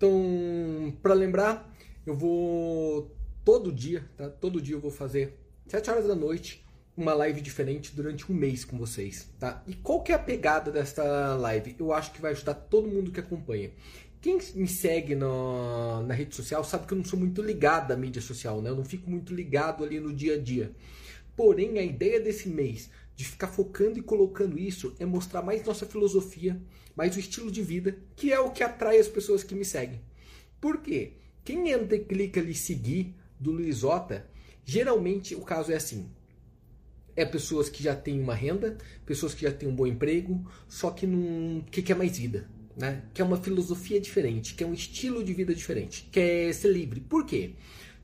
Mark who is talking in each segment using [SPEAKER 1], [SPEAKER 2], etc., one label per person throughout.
[SPEAKER 1] Então, para lembrar, eu vou todo dia, tá? Todo dia eu vou fazer 7 horas da noite uma live diferente durante um mês com vocês, tá? E qual que é a pegada desta live? Eu acho que vai ajudar todo mundo que acompanha. Quem me segue na, na rede social sabe que eu não sou muito ligado à mídia social, né? Eu não fico muito ligado ali no dia a dia. Porém, a ideia desse mês de ficar focando e colocando isso é mostrar mais nossa filosofia, mais o estilo de vida, que é o que atrai as pessoas que me seguem. Por quê? Quem entra e clica ali seguir do Luizota, geralmente o caso é assim é pessoas que já têm uma renda, pessoas que já têm um bom emprego, só que não que quer mais vida, né? Que é uma filosofia diferente, que é um estilo de vida diferente, quer ser livre. Por quê?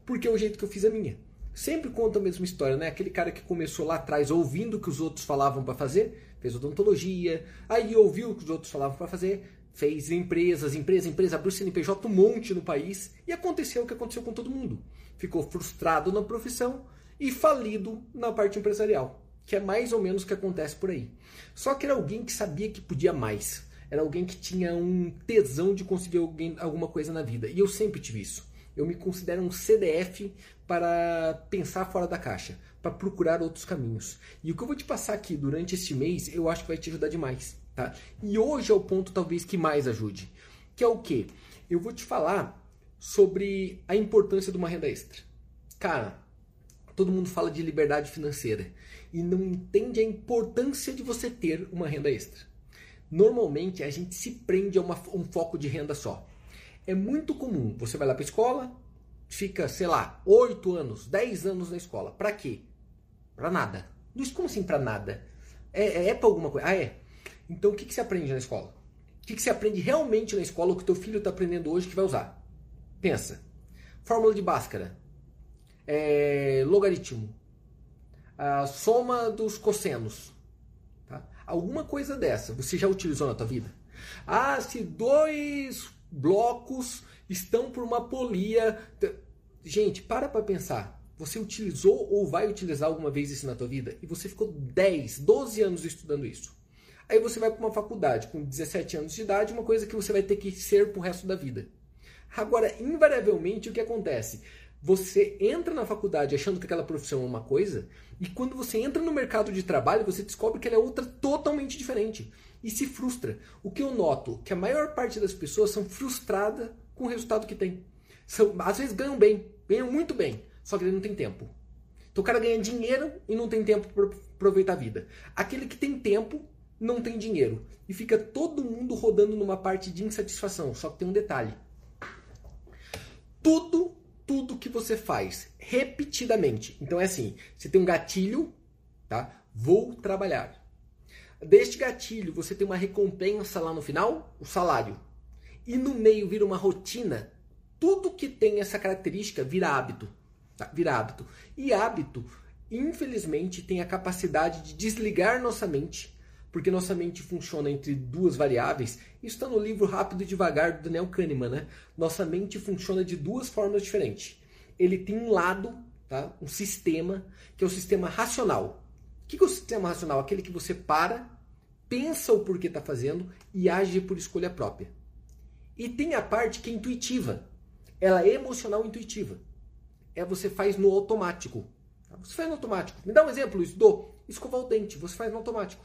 [SPEAKER 1] Porque é o jeito que eu fiz a minha. Sempre conta a mesma história, né? Aquele cara que começou lá atrás ouvindo o que os outros falavam para fazer, fez odontologia, aí ouviu o que os outros falavam para fazer, fez empresas, empresa, empresa, abriu CNPJ um monte no país e aconteceu o que aconteceu com todo mundo. Ficou frustrado na profissão, e falido na parte empresarial, que é mais ou menos o que acontece por aí. Só que era alguém que sabia que podia mais. Era alguém que tinha um tesão de conseguir alguém, alguma coisa na vida. E eu sempre tive isso. Eu me considero um CDF para pensar fora da caixa, para procurar outros caminhos. E o que eu vou te passar aqui durante este mês, eu acho que vai te ajudar demais, tá? E hoje é o ponto talvez que mais ajude, que é o que? Eu vou te falar sobre a importância de uma renda extra. Cara, todo mundo fala de liberdade financeira e não entende a importância de você ter uma renda extra. Normalmente a gente se prende a uma, um foco de renda só. É muito comum, você vai lá para a escola, fica, sei lá, 8 anos, 10 anos na escola. Para quê? Para nada. Mas como assim para nada? É, é, é para alguma coisa? Ah, é. Então o que, que você aprende na escola? O que, que você aprende realmente na escola, o que teu filho está aprendendo hoje que vai usar? Pensa. Fórmula de Bhaskara é, logaritmo, a soma dos cossenos, tá? alguma coisa dessa você já utilizou na tua vida? Ah, se dois blocos estão por uma polia, gente, para para pensar. Você utilizou ou vai utilizar alguma vez isso na tua vida? E você ficou 10, 12 anos estudando isso. Aí você vai para uma faculdade com 17 anos de idade, uma coisa que você vai ter que ser pro resto da vida. Agora, invariavelmente, o que acontece? Você entra na faculdade achando que aquela profissão é uma coisa, e quando você entra no mercado de trabalho, você descobre que ela é outra totalmente diferente. E se frustra. O que eu noto que a maior parte das pessoas são frustradas com o resultado que tem. São, às vezes ganham bem, ganham muito bem, só que ele não tem tempo. Então o cara ganha dinheiro e não tem tempo para aproveitar a vida. Aquele que tem tempo não tem dinheiro. E fica todo mundo rodando numa parte de insatisfação. Só que tem um detalhe. Tudo tudo que você faz repetidamente. Então é assim, você tem um gatilho, tá? Vou trabalhar. Deste gatilho, você tem uma recompensa lá no final, o salário. E no meio vira uma rotina. Tudo que tem essa característica vira hábito. Tá? Vira hábito. E hábito, infelizmente, tem a capacidade de desligar nossa mente porque nossa mente funciona entre duas variáveis. Isso está no livro Rápido e Devagar do Daniel Kahneman, né? Nossa mente funciona de duas formas diferentes. Ele tem um lado, tá? um sistema, que é o sistema racional. O que é o sistema racional? Aquele que você para, pensa o porquê está fazendo e age por escolha própria. E tem a parte que é intuitiva. Ela é emocional intuitiva. É você faz no automático. Tá? Você faz no automático. Me dá um exemplo, do escovar o dente. Você faz no automático.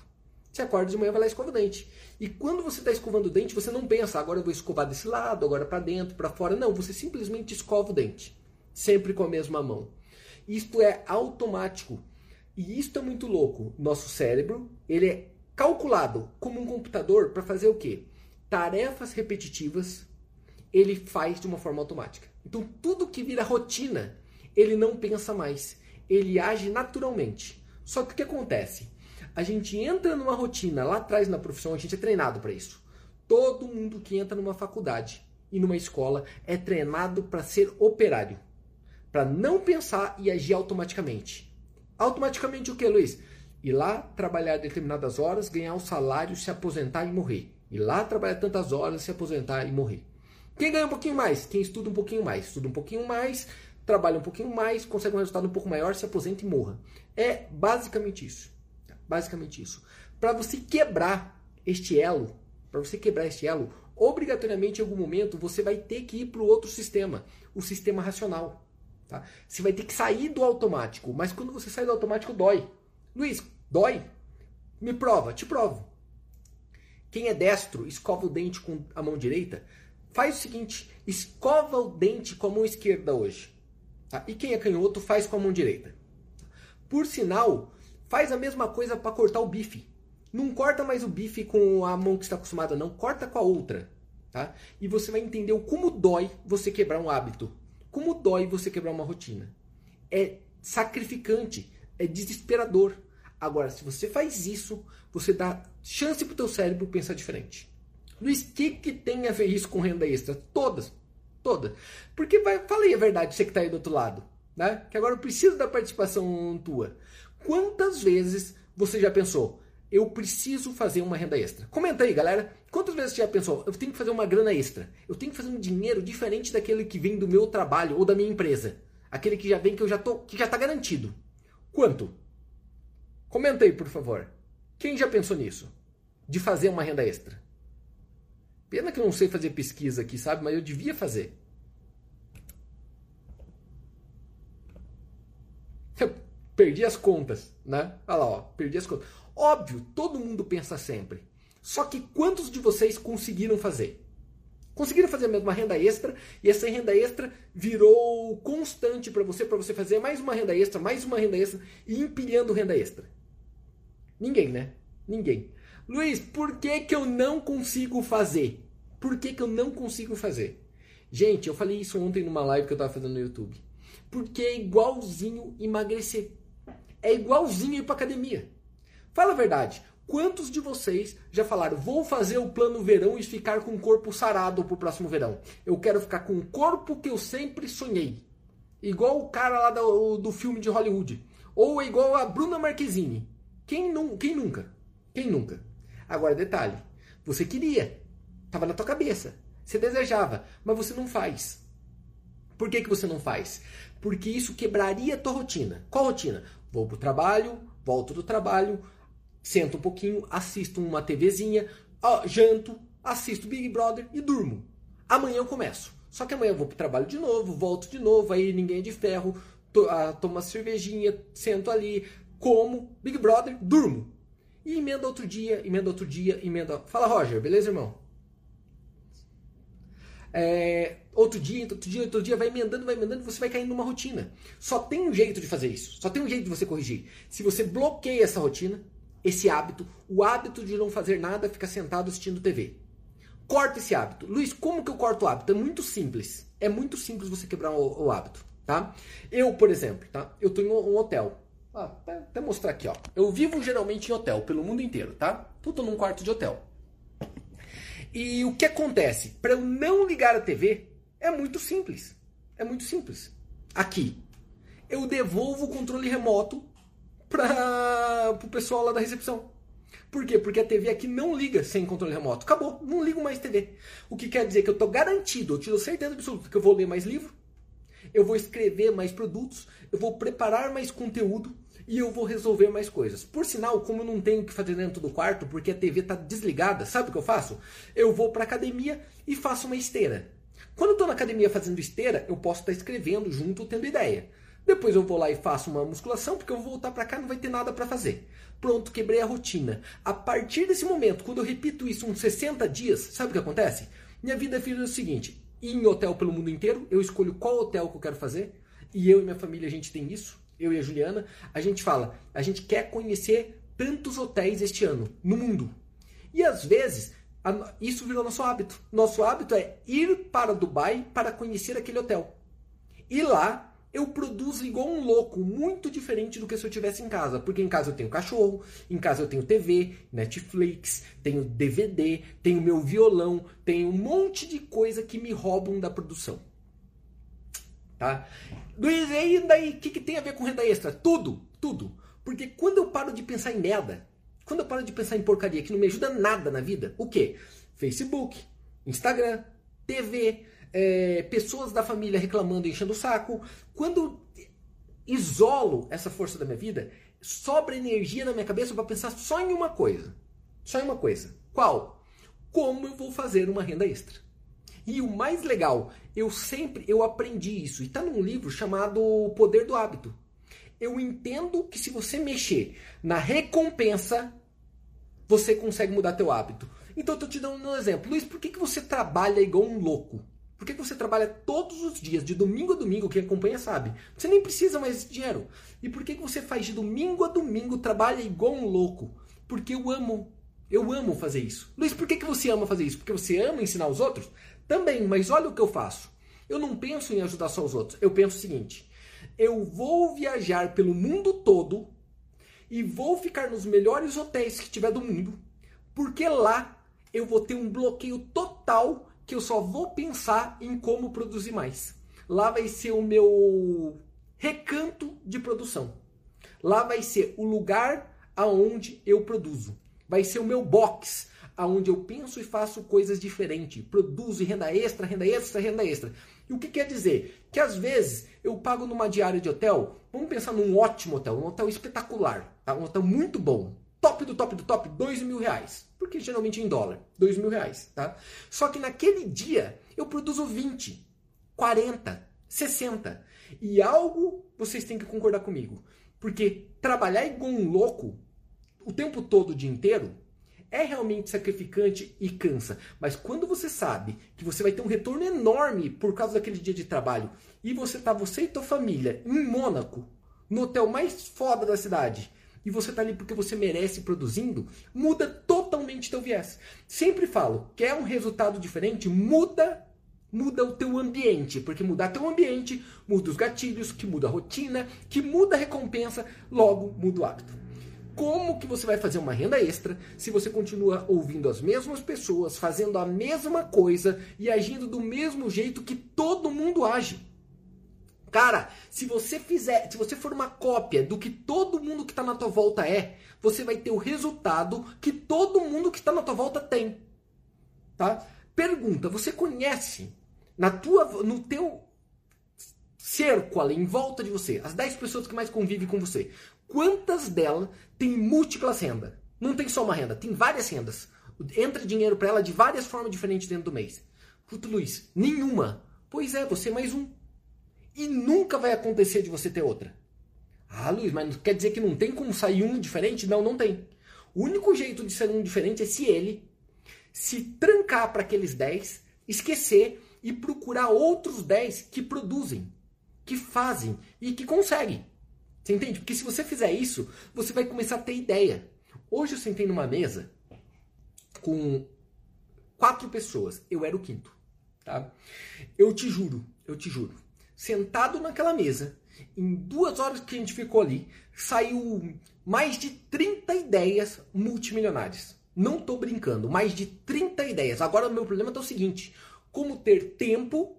[SPEAKER 1] Você acorda de manhã, vai lá e escova o dente. E quando você está escovando o dente, você não pensa, agora eu vou escovar desse lado, agora para dentro, para fora. Não, você simplesmente escova o dente. Sempre com a mesma mão. Isto é automático. E isto é muito louco. Nosso cérebro, ele é calculado como um computador para fazer o quê? Tarefas repetitivas, ele faz de uma forma automática. Então, tudo que vira rotina, ele não pensa mais. Ele age naturalmente. Só que o que acontece? A gente entra numa rotina, lá atrás na profissão a gente é treinado para isso. Todo mundo que entra numa faculdade e numa escola é treinado para ser operário, para não pensar e agir automaticamente. Automaticamente o que, Luiz? Ir lá trabalhar determinadas horas, ganhar um salário, se aposentar e morrer. Ir lá trabalhar tantas horas, se aposentar e morrer. Quem ganha um pouquinho mais? Quem estuda um pouquinho mais. Estuda um pouquinho mais, trabalha um pouquinho mais, consegue um resultado um pouco maior, se aposenta e morra. É basicamente isso. Basicamente isso. Para você quebrar este elo, para você quebrar este elo, obrigatoriamente em algum momento você vai ter que ir para o outro sistema, o sistema racional. Tá? Você vai ter que sair do automático, mas quando você sai do automático dói. Luiz, dói? Me prova, te provo. Quem é destro, escova o dente com a mão direita. Faz o seguinte, escova o dente com a mão esquerda hoje. Tá? E quem é canhoto, faz com a mão direita. Por sinal, faz a mesma coisa para cortar o bife. Não corta mais o bife com a mão que está acostumada, não. Corta com a outra. Tá? E você vai entender o como dói você quebrar um hábito. Como dói você quebrar uma rotina. É sacrificante, é desesperador. Agora, se você faz isso, você dá chance para o teu cérebro pensar diferente. Luiz, o que, que tem a ver isso com renda extra? Todas. Todas. Porque vai, falei a verdade, você que está aí do outro lado. Né? Que agora eu preciso da participação tua. Quantas vezes você já pensou, eu preciso fazer uma renda extra? Comenta aí, galera. Quantas vezes você já pensou, eu tenho que fazer uma grana extra? Eu tenho que fazer um dinheiro diferente daquele que vem do meu trabalho ou da minha empresa. Aquele que já vem que eu já tô, que já está garantido. Quanto? Comenta aí, por favor. Quem já pensou nisso? De fazer uma renda extra? Pena que eu não sei fazer pesquisa aqui, sabe? Mas eu devia fazer. Eu perdi as contas, né? Olha lá, ó, perdi as contas. Óbvio, todo mundo pensa sempre. Só que quantos de vocês conseguiram fazer? Conseguiram fazer uma renda extra e essa renda extra virou constante para você, para você fazer mais uma renda extra, mais uma renda extra e empilhando renda extra. Ninguém, né? Ninguém. Luiz, por que, que eu não consigo fazer? Por que, que eu não consigo fazer? Gente, eu falei isso ontem numa live que eu estava fazendo no YouTube. Porque é igualzinho emagrecer. É igualzinho ir para academia. Fala a verdade. Quantos de vocês já falaram, vou fazer o plano verão e ficar com o corpo sarado pro próximo verão? Eu quero ficar com o corpo que eu sempre sonhei. Igual o cara lá do, do filme de Hollywood. Ou igual a Bruna Marquezine. Quem, nu quem nunca? Quem nunca? Agora, detalhe. Você queria. Estava na tua cabeça. Você desejava. Mas você não faz. Por que, que você não faz? Porque isso quebraria a tua rotina. Qual rotina? Vou pro trabalho, volto do trabalho, sento um pouquinho, assisto uma TVzinha, janto, assisto Big Brother e durmo. Amanhã eu começo. Só que amanhã eu vou pro trabalho de novo, volto de novo, aí ninguém é de ferro, to, ah, tomo uma cervejinha, sento ali, como Big Brother, durmo. E emenda outro dia, emenda outro dia, emenda. Fala, Roger, beleza, irmão? É, outro dia, outro dia, outro dia, vai emendando, vai emendando, você vai caindo numa rotina. Só tem um jeito de fazer isso, só tem um jeito de você corrigir. Se você bloqueia essa rotina, esse hábito, o hábito de não fazer nada, ficar sentado assistindo TV. Corta esse hábito. Luiz, como que eu corto o hábito? É muito simples. É muito simples você quebrar o, o hábito, tá? Eu, por exemplo, tá? Eu tenho um hotel. Ah, até mostrar aqui, ó. Eu vivo geralmente em hotel, pelo mundo inteiro, tá? Tudo num quarto de hotel. E o que acontece? Para eu não ligar a TV, é muito simples. É muito simples. Aqui, eu devolvo o controle remoto para o pessoal lá da recepção. Por quê? Porque a TV aqui não liga sem controle remoto. Acabou, não ligo mais TV. O que quer dizer que eu estou garantido, eu tiro certeza absoluta que eu vou ler mais livro, eu vou escrever mais produtos, eu vou preparar mais conteúdo e eu vou resolver mais coisas. Por sinal, como eu não tenho o que fazer dentro do quarto porque a TV está desligada, sabe o que eu faço? Eu vou para academia e faço uma esteira. Quando eu estou na academia fazendo esteira, eu posso estar tá escrevendo junto, tendo ideia. Depois eu vou lá e faço uma musculação, porque eu vou voltar para cá não vai ter nada para fazer. Pronto, quebrei a rotina. A partir desse momento, quando eu repito isso uns 60 dias, sabe o que acontece? Minha vida vira o seguinte: ir em hotel pelo mundo inteiro, eu escolho qual hotel que eu quero fazer, e eu e minha família a gente tem isso, eu e a Juliana, a gente fala, a gente quer conhecer tantos hotéis este ano no mundo. E às vezes, isso virou nosso hábito. Nosso hábito é ir para Dubai para conhecer aquele hotel. E lá eu produzo igual um louco, muito diferente do que se eu tivesse em casa. Porque em casa eu tenho cachorro, em casa eu tenho TV, Netflix, tenho DVD, tenho meu violão, tenho um monte de coisa que me roubam da produção. Tá? E aí daí, o que, que tem a ver com renda extra? Tudo, tudo. Porque quando eu paro de pensar em merda, quando eu paro de pensar em porcaria que não me ajuda nada na vida, o que? Facebook, Instagram, TV, é, pessoas da família reclamando, enchendo o saco. Quando isolo essa força da minha vida, sobra energia na minha cabeça para pensar só em uma coisa. Só em uma coisa. Qual? como eu vou fazer uma renda extra. E o mais legal, eu sempre eu aprendi isso. E está num livro chamado O Poder do Hábito. Eu entendo que se você mexer na recompensa, você consegue mudar teu hábito. Então eu tô te dando um exemplo. Luiz, por que, que você trabalha igual um louco? Por que, você trabalha todos os dias, de domingo a domingo, quem acompanha sabe? Você nem precisa mais de dinheiro. E por que, que você faz de domingo a domingo, trabalha igual um louco? Porque eu amo. Eu amo fazer isso. Luiz, por que, que você ama fazer isso? Porque você ama ensinar os outros? Também, mas olha o que eu faço. Eu não penso em ajudar só os outros. Eu penso o seguinte: eu vou viajar pelo mundo todo e vou ficar nos melhores hotéis que tiver do mundo, porque lá eu vou ter um bloqueio total que eu só vou pensar em como produzir mais. Lá vai ser o meu recanto de produção. Lá vai ser o lugar aonde eu produzo. Vai ser o meu box aonde eu penso e faço coisas diferentes, produzo renda extra, renda extra, renda extra. E o que quer dizer? Que às vezes eu pago numa diária de hotel, vamos pensar num ótimo hotel, um hotel espetacular, tá? um hotel muito bom, top do top do top, dois mil reais, porque geralmente em dólar, dois mil reais, tá? Só que naquele dia eu produzo 20, 40, 60. E algo vocês têm que concordar comigo, porque trabalhar igual um louco o tempo todo, o dia inteiro, é realmente sacrificante e cansa. Mas quando você sabe que você vai ter um retorno enorme por causa daquele dia de trabalho e você tá você e tua família em Mônaco, no hotel mais foda da cidade, e você tá ali porque você merece produzindo, muda totalmente teu viés. Sempre falo, quer um resultado diferente, muda muda o teu ambiente, porque mudar teu ambiente muda os gatilhos, que muda a rotina, que muda a recompensa, logo muda o hábito. Como que você vai fazer uma renda extra se você continua ouvindo as mesmas pessoas, fazendo a mesma coisa e agindo do mesmo jeito que todo mundo age? Cara, se você fizer, se você for uma cópia do que todo mundo que está na tua volta é, você vai ter o resultado que todo mundo que está na tua volta tem. Tá? Pergunta, você conhece na tua no teu cerco ali em volta de você, as 10 pessoas que mais convivem com você, quantas delas têm múltiplas rendas? Não tem só uma renda, tem várias rendas. Entra dinheiro para ela de várias formas diferentes dentro do mês. Puto Luiz, nenhuma. Pois é, você é mais um. E nunca vai acontecer de você ter outra. Ah, Luiz, mas quer dizer que não tem como sair um diferente? Não, não tem. O único jeito de ser um diferente é se ele se trancar para aqueles 10, esquecer e procurar outros 10 que produzem, que fazem e que conseguem. Você entende? Porque se você fizer isso, você vai começar a ter ideia. Hoje eu sentei numa mesa com quatro pessoas. Eu era o quinto. Tá? Eu te juro, eu te juro. Sentado naquela mesa, em duas horas que a gente ficou ali, saiu mais de 30 ideias multimilionárias. Não estou brincando, mais de 30 ideias. Agora o meu problema é o seguinte: como ter tempo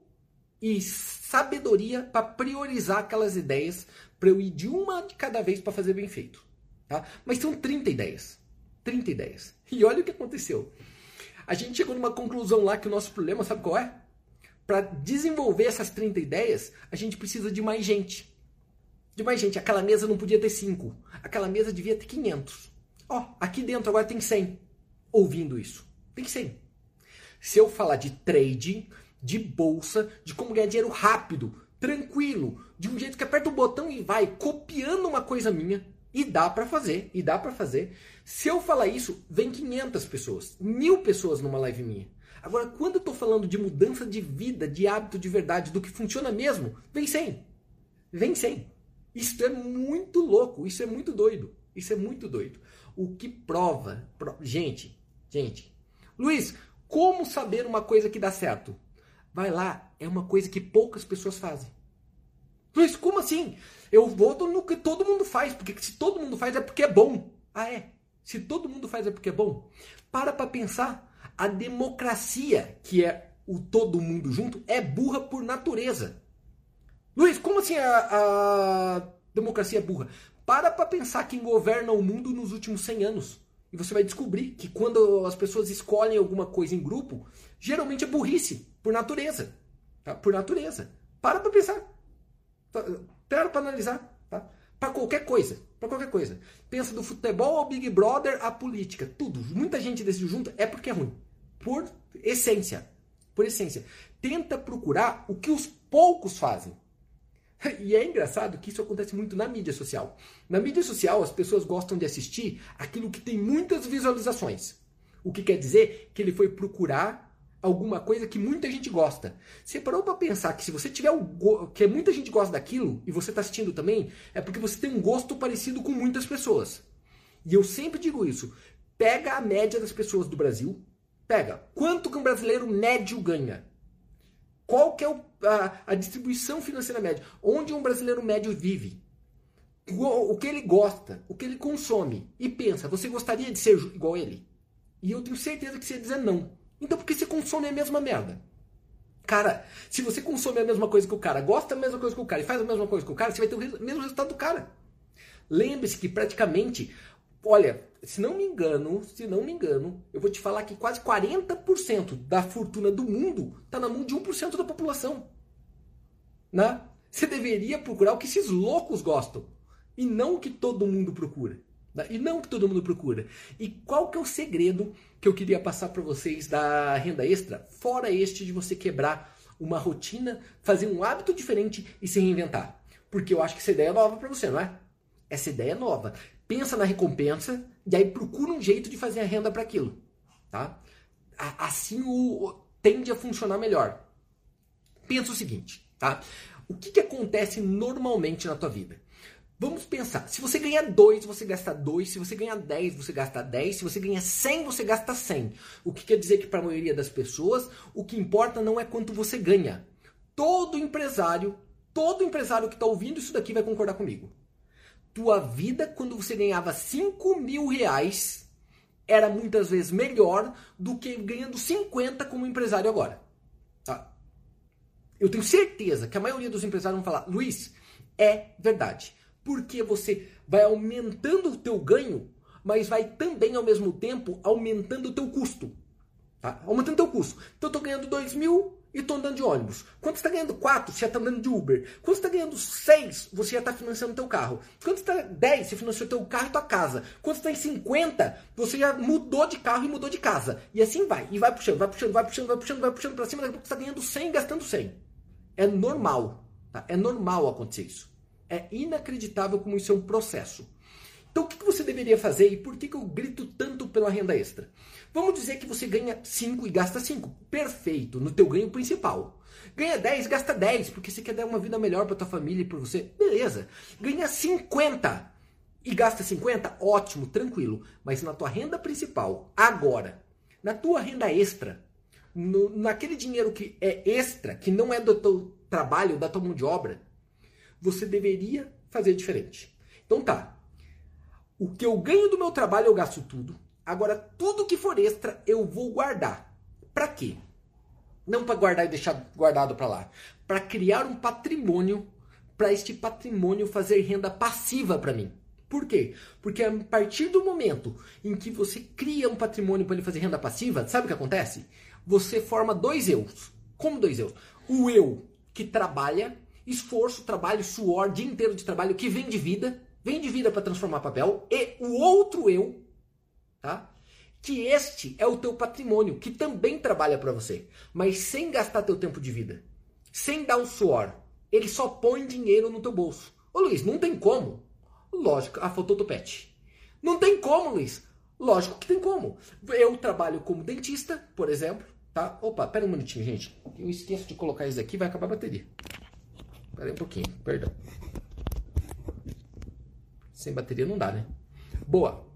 [SPEAKER 1] e sabedoria para priorizar aquelas ideias para eu ir de uma de cada vez para fazer bem feito. Tá? Mas são 30 ideias. 30 ideias. E olha o que aconteceu. A gente chegou numa conclusão lá que o nosso problema, sabe qual é? Para desenvolver essas 30 ideias, a gente precisa de mais gente. De mais gente. Aquela mesa não podia ter 5. Aquela mesa devia ter 500. Ó, aqui dentro agora tem 100 ouvindo isso. Tem 100. Se eu falar de trade, de bolsa, de como ganhar dinheiro rápido, tranquilo, de um jeito que aperta o botão e vai copiando uma coisa minha. E dá para fazer, e dá para fazer. Se eu falar isso, vem 500 pessoas, mil pessoas numa live minha. Agora, quando eu tô falando de mudança de vida, de hábito de verdade, do que funciona mesmo, vem 100. Vem 100. Isso é muito louco, isso é muito doido. Isso é muito doido. O que prova, pro... gente, gente. Luiz, como saber uma coisa que dá certo? Vai lá, é uma coisa que poucas pessoas fazem. Mas como assim? Eu vou no que todo mundo faz, porque se todo mundo faz é porque é bom. Ah, é? Se todo mundo faz é porque é bom? Para para pensar. A democracia, que é o todo mundo junto, é burra por natureza. Luiz, como assim a, a democracia é burra? Para para pensar quem governa o mundo nos últimos 100 anos. E você vai descobrir que quando as pessoas escolhem alguma coisa em grupo, geralmente é burrice, por natureza. Tá? Por natureza. Para para pensar. Tá, para para analisar. Tá? Para qualquer coisa. Para qualquer coisa. Pensa do futebol ao Big Brother à política. Tudo. Muita gente decidiu junto é porque é ruim. Por essência. Por essência. Tenta procurar o que os poucos fazem. E é engraçado que isso acontece muito na mídia social. Na mídia social, as pessoas gostam de assistir aquilo que tem muitas visualizações. O que quer dizer que ele foi procurar alguma coisa que muita gente gosta. Você parou para pensar que se você tiver o que muita gente gosta daquilo e você está assistindo também, é porque você tem um gosto parecido com muitas pessoas. E eu sempre digo isso. Pega a média das pessoas do Brasil, pega quanto que um brasileiro médio ganha. Qual que é o, a, a, distribuição financeira média? Onde um brasileiro médio vive? O, o que ele gosta, o que ele consome. E pensa, você gostaria de ser igual ele? E eu tenho certeza que você ia dizer não. Então por que você consome a mesma merda? Cara, se você consome a mesma coisa que o cara, gosta da mesma coisa que o cara e faz a mesma coisa que o cara, você vai ter o mesmo resultado do cara. Lembre-se que praticamente, olha, se não me engano, se não me engano, eu vou te falar que quase 40% da fortuna do mundo está na mão de 1% da população. Né? Você deveria procurar o que esses loucos gostam e não o que todo mundo procura. Né? E não o que todo mundo procura. E qual que é o segredo que eu queria passar para vocês da renda extra, fora este de você quebrar uma rotina, fazer um hábito diferente e se reinventar? Porque eu acho que essa ideia é nova para você, não é? Essa ideia é nova. Pensa na recompensa e aí procura um jeito de fazer a renda para aquilo, tá? Assim o tende a funcionar melhor. Pensa o seguinte, tá? O que, que acontece normalmente na tua vida? Vamos pensar, se você ganha 2, você gasta 2, se você ganha 10, você gasta 10, se você ganha 100, você gasta 100. O que quer dizer que para a maioria das pessoas, o que importa não é quanto você ganha. Todo empresário, todo empresário que está ouvindo isso daqui vai concordar comigo. Tua vida, quando você ganhava 5 mil reais, era muitas vezes melhor do que ganhando 50 como empresário agora. Tá? Eu tenho certeza que a maioria dos empresários vão falar, Luiz, é verdade porque você vai aumentando o teu ganho, mas vai também ao mesmo tempo aumentando o teu custo. Tá? Aumentando o teu custo. Então eu estou ganhando 2 mil e estou andando de ônibus. Quando você está ganhando 4, você já está andando de Uber. Quando você está ganhando 6, você já está financiando o teu carro. Quando você está 10, você financiou teu carro e tua casa. Quando você está em 50, você já mudou de carro e mudou de casa. E assim vai. E vai puxando, vai puxando, vai puxando, vai puxando, vai puxando para cima. Daqui a pouco você está ganhando 100 e gastando 100. É normal. Tá? É normal acontecer isso. É inacreditável como isso é um processo. Então, o que você deveria fazer e por que eu grito tanto pela renda extra? Vamos dizer que você ganha 5 e gasta 5. Perfeito, no teu ganho principal. Ganha 10, gasta 10, porque você quer dar uma vida melhor para tua família e para você. Beleza. Ganha 50 e gasta 50, ótimo, tranquilo. Mas na tua renda principal, agora, na tua renda extra, no, naquele dinheiro que é extra, que não é do teu trabalho, da tua mão de obra, você deveria fazer diferente. Então tá. O que eu ganho do meu trabalho eu gasto tudo. Agora tudo que for extra eu vou guardar. Para quê? Não para guardar e deixar guardado para lá, para criar um patrimônio, para este patrimônio fazer renda passiva para mim. Por quê? Porque a partir do momento em que você cria um patrimônio para ele fazer renda passiva, sabe o que acontece? Você forma dois eus. Como dois eus? O eu que trabalha esforço, trabalho, suor, dia inteiro de trabalho que vem de vida, vem de vida para transformar papel, e o outro eu, tá? Que este é o teu patrimônio, que também trabalha para você, mas sem gastar teu tempo de vida, sem dar o suor. Ele só põe dinheiro no teu bolso. Ô Luiz, não tem como. Lógico, a foto do pet. Não tem como, Luiz. Lógico que tem como. Eu trabalho como dentista, por exemplo, tá? Opa, pera um minutinho, gente. Eu esqueço de colocar isso aqui, vai acabar a bateria. Espera aí um pouquinho, perdão. Sem bateria não dá, né? Boa.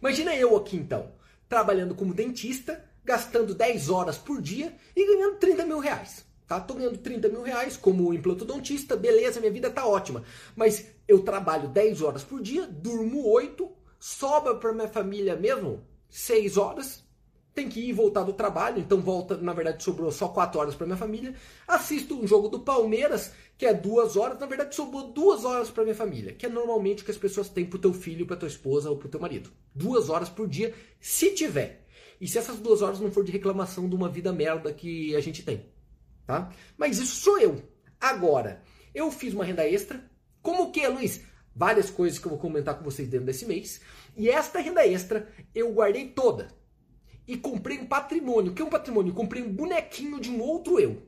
[SPEAKER 1] Imagina eu aqui então, trabalhando como dentista, gastando 10 horas por dia e ganhando 30 mil reais. Tá? Tô ganhando 30 mil reais como implantodontista, beleza, minha vida tá ótima. Mas eu trabalho 10 horas por dia, durmo 8, sobra para minha família mesmo 6 horas, tem que ir voltar do trabalho, então volta, na verdade sobrou só quatro horas para minha família. Assisto um jogo do Palmeiras, que é duas horas, na verdade sobrou duas horas para minha família, que é normalmente o que as pessoas têm pro teu filho, pra tua esposa ou pro teu marido. Duas horas por dia, se tiver. E se essas duas horas não for de reclamação de uma vida merda que a gente tem, tá? Mas isso sou eu. Agora, eu fiz uma renda extra, como que, Luiz? Várias coisas que eu vou comentar com vocês dentro desse mês. E esta renda extra eu guardei toda e comprei um patrimônio. O que é um patrimônio? comprei um bonequinho de um outro eu.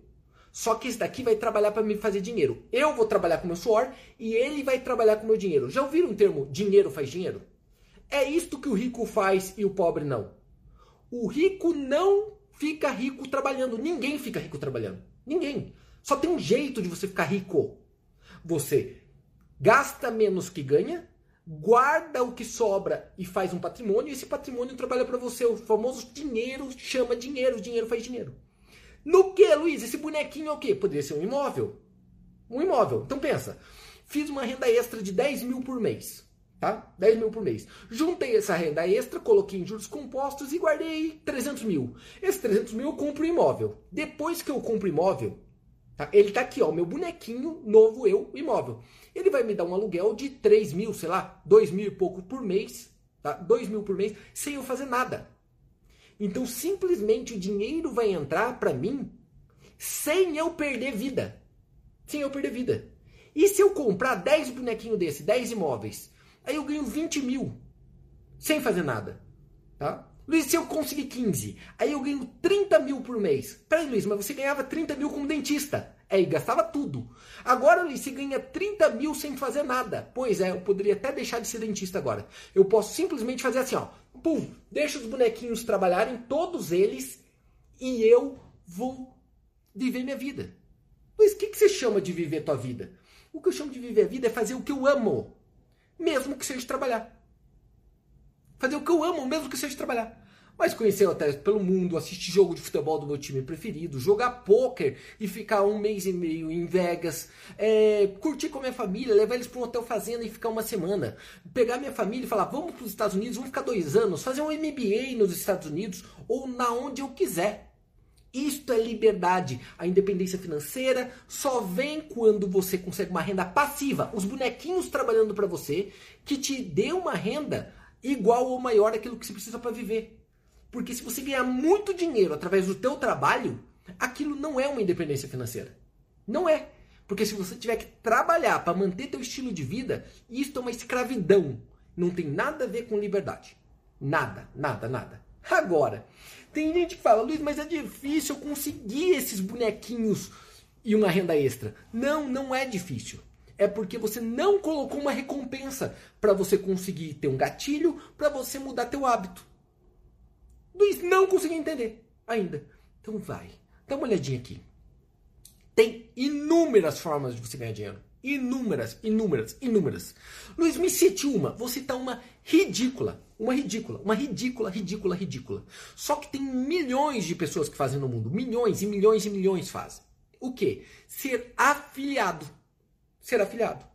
[SPEAKER 1] Só que esse daqui vai trabalhar para me fazer dinheiro. Eu vou trabalhar com meu suor e ele vai trabalhar com meu dinheiro. Já ouviram o termo dinheiro faz dinheiro? É isto que o rico faz e o pobre não. O rico não fica rico trabalhando. Ninguém fica rico trabalhando. Ninguém. Só tem um jeito de você ficar rico. Você gasta menos que ganha, guarda o que sobra e faz um patrimônio, e esse patrimônio trabalha para você. O famoso dinheiro chama dinheiro, dinheiro faz dinheiro. No que, Luiz? Esse bonequinho é o quê? Poderia ser um imóvel. Um imóvel. Então pensa, fiz uma renda extra de 10 mil por mês. Tá? 10 mil por mês. Juntei essa renda extra, coloquei em juros compostos e guardei 300 mil. Esses 300 mil eu compro um imóvel. Depois que eu compro imóvel, tá? ele tá aqui, ó, meu bonequinho novo eu, imóvel. Ele vai me dar um aluguel de 3 mil, sei lá, 2 mil e pouco por mês, tá? 2 mil por mês, sem eu fazer nada. Então simplesmente o dinheiro vai entrar para mim sem eu perder vida. Sem eu perder vida. E se eu comprar 10 bonequinhos desse, 10 imóveis, aí eu ganho 20 mil sem fazer nada. Tá? Luiz, se eu conseguir 15, aí eu ganho 30 mil por mês. Peraí, Luiz, mas você ganhava 30 mil como dentista. É, e gastava tudo. Agora, Luiz, você ganha 30 mil sem fazer nada. Pois é, eu poderia até deixar de ser dentista agora. Eu posso simplesmente fazer assim, ó. Pum, deixa os bonequinhos trabalharem, todos eles, e eu vou viver minha vida. Mas o que, que você chama de viver tua vida? O que eu chamo de viver a vida é fazer o que eu amo, mesmo que seja trabalhar. Fazer o que eu amo, mesmo que seja trabalhar. Mas conhecer hotéis pelo mundo, assistir jogo de futebol do meu time preferido, jogar pôquer e ficar um mês e meio em Vegas, é, curtir com a minha família, levar eles para um hotel fazenda e ficar uma semana, pegar minha família e falar, vamos para os Estados Unidos, vamos ficar dois anos, fazer um MBA nos Estados Unidos ou na onde eu quiser. Isto é liberdade. A independência financeira só vem quando você consegue uma renda passiva, os bonequinhos trabalhando para você, que te dê uma renda igual ou maior daquilo que você precisa para viver. Porque se você ganhar muito dinheiro através do teu trabalho, aquilo não é uma independência financeira. Não é. Porque se você tiver que trabalhar para manter teu estilo de vida, isso é uma escravidão. Não tem nada a ver com liberdade. Nada, nada, nada. Agora, tem gente que fala, Luiz, mas é difícil conseguir esses bonequinhos e uma renda extra. Não, não é difícil. É porque você não colocou uma recompensa para você conseguir ter um gatilho para você mudar teu hábito. Luiz, não consegui entender ainda. Então vai, dá uma olhadinha aqui. Tem inúmeras formas de você ganhar dinheiro. Inúmeras, inúmeras, inúmeras. Luiz, me cite uma. Vou citar uma ridícula. Uma ridícula, uma ridícula, ridícula, ridícula. Só que tem milhões de pessoas que fazem no mundo. Milhões e milhões e milhões fazem. O quê? Ser afiliado. Ser afiliado.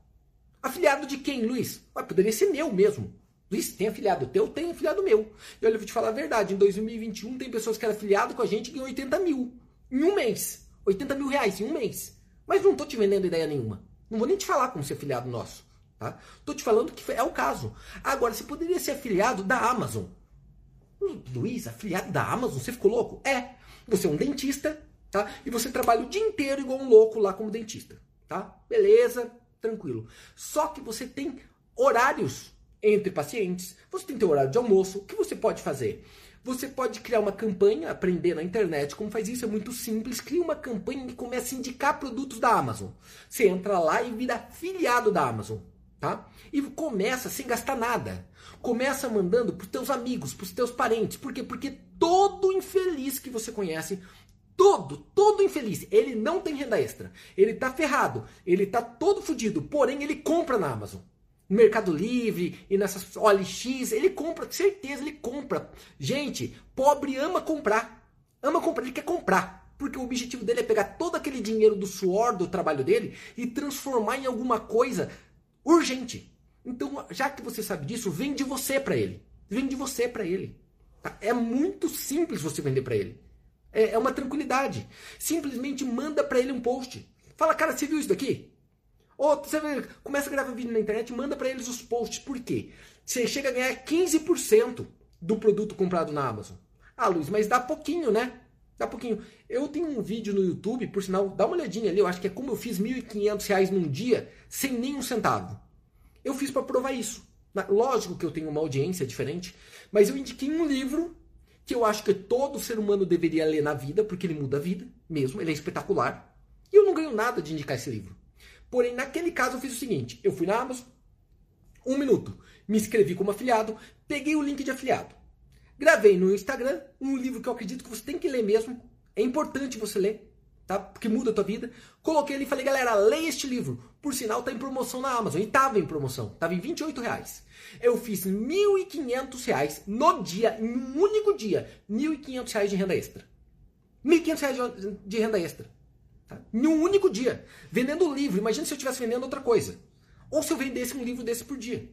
[SPEAKER 1] Afiliado de quem, Luiz? Poderia ser meu mesmo. Luiz, tem afiliado teu? Tem afiliado meu. E olha, eu vou te falar a verdade. Em 2021 tem pessoas que eram afiliado com a gente em 80 mil. Em um mês. 80 mil reais em um mês. Mas não tô te vendendo ideia nenhuma. Não vou nem te falar como ser afiliado nosso. Tá? Tô te falando que é o caso. Agora, você poderia ser afiliado da Amazon. Luiz, afiliado da Amazon? Você ficou louco? É. Você é um dentista, tá? E você trabalha o dia inteiro igual um louco lá como dentista, tá? Beleza, tranquilo. Só que você tem horários entre pacientes, você tem ter horário de almoço. O que você pode fazer? Você pode criar uma campanha, aprender na internet como faz isso, é muito simples. Cria uma campanha e comece a indicar produtos da Amazon. Você entra lá e vira afiliado da Amazon, tá? E começa sem gastar nada. Começa mandando para os teus amigos, para os teus parentes. Por quê? Porque todo infeliz que você conhece todo, todo infeliz, ele não tem renda extra. Ele tá ferrado, ele tá todo fodido, porém ele compra na Amazon Mercado Livre e nessas OLX, ele compra, certeza ele compra. Gente, pobre ama comprar. Ama comprar, ele quer comprar. Porque o objetivo dele é pegar todo aquele dinheiro do suor do trabalho dele e transformar em alguma coisa urgente. Então, já que você sabe disso, vende você para ele. Vende você para ele. Tá? É muito simples você vender para ele. É, é uma tranquilidade. Simplesmente manda para ele um post. Fala, cara, você viu isso daqui? Ou você começa a gravar vídeo na internet manda para eles os posts. Por quê? Você chega a ganhar 15% do produto comprado na Amazon. Ah, Luiz, mas dá pouquinho, né? Dá pouquinho. Eu tenho um vídeo no YouTube, por sinal, dá uma olhadinha ali, eu acho que é como eu fiz R$ 1.500 num dia sem nenhum centavo. Eu fiz para provar isso. Lógico que eu tenho uma audiência diferente, mas eu indiquei um livro que eu acho que todo ser humano deveria ler na vida, porque ele muda a vida mesmo, ele é espetacular. E eu não ganho nada de indicar esse livro. Porém, naquele caso, eu fiz o seguinte: eu fui na Amazon, um minuto, me inscrevi como afiliado, peguei o link de afiliado, gravei no Instagram um livro que eu acredito que você tem que ler mesmo, é importante você ler, tá? Porque muda a tua vida. Coloquei ali e falei, galera, leia este livro. Por sinal, tá em promoção na Amazon. E tava em promoção. Tava em 28 reais. Eu fiz 1.500 reais no dia, em um único dia. 1.500 reais de renda extra. 1.500 reais de renda extra. Tá? Em um único dia. Vendendo livro. Imagina se eu estivesse vendendo outra coisa. Ou se eu vendesse um livro desse por dia.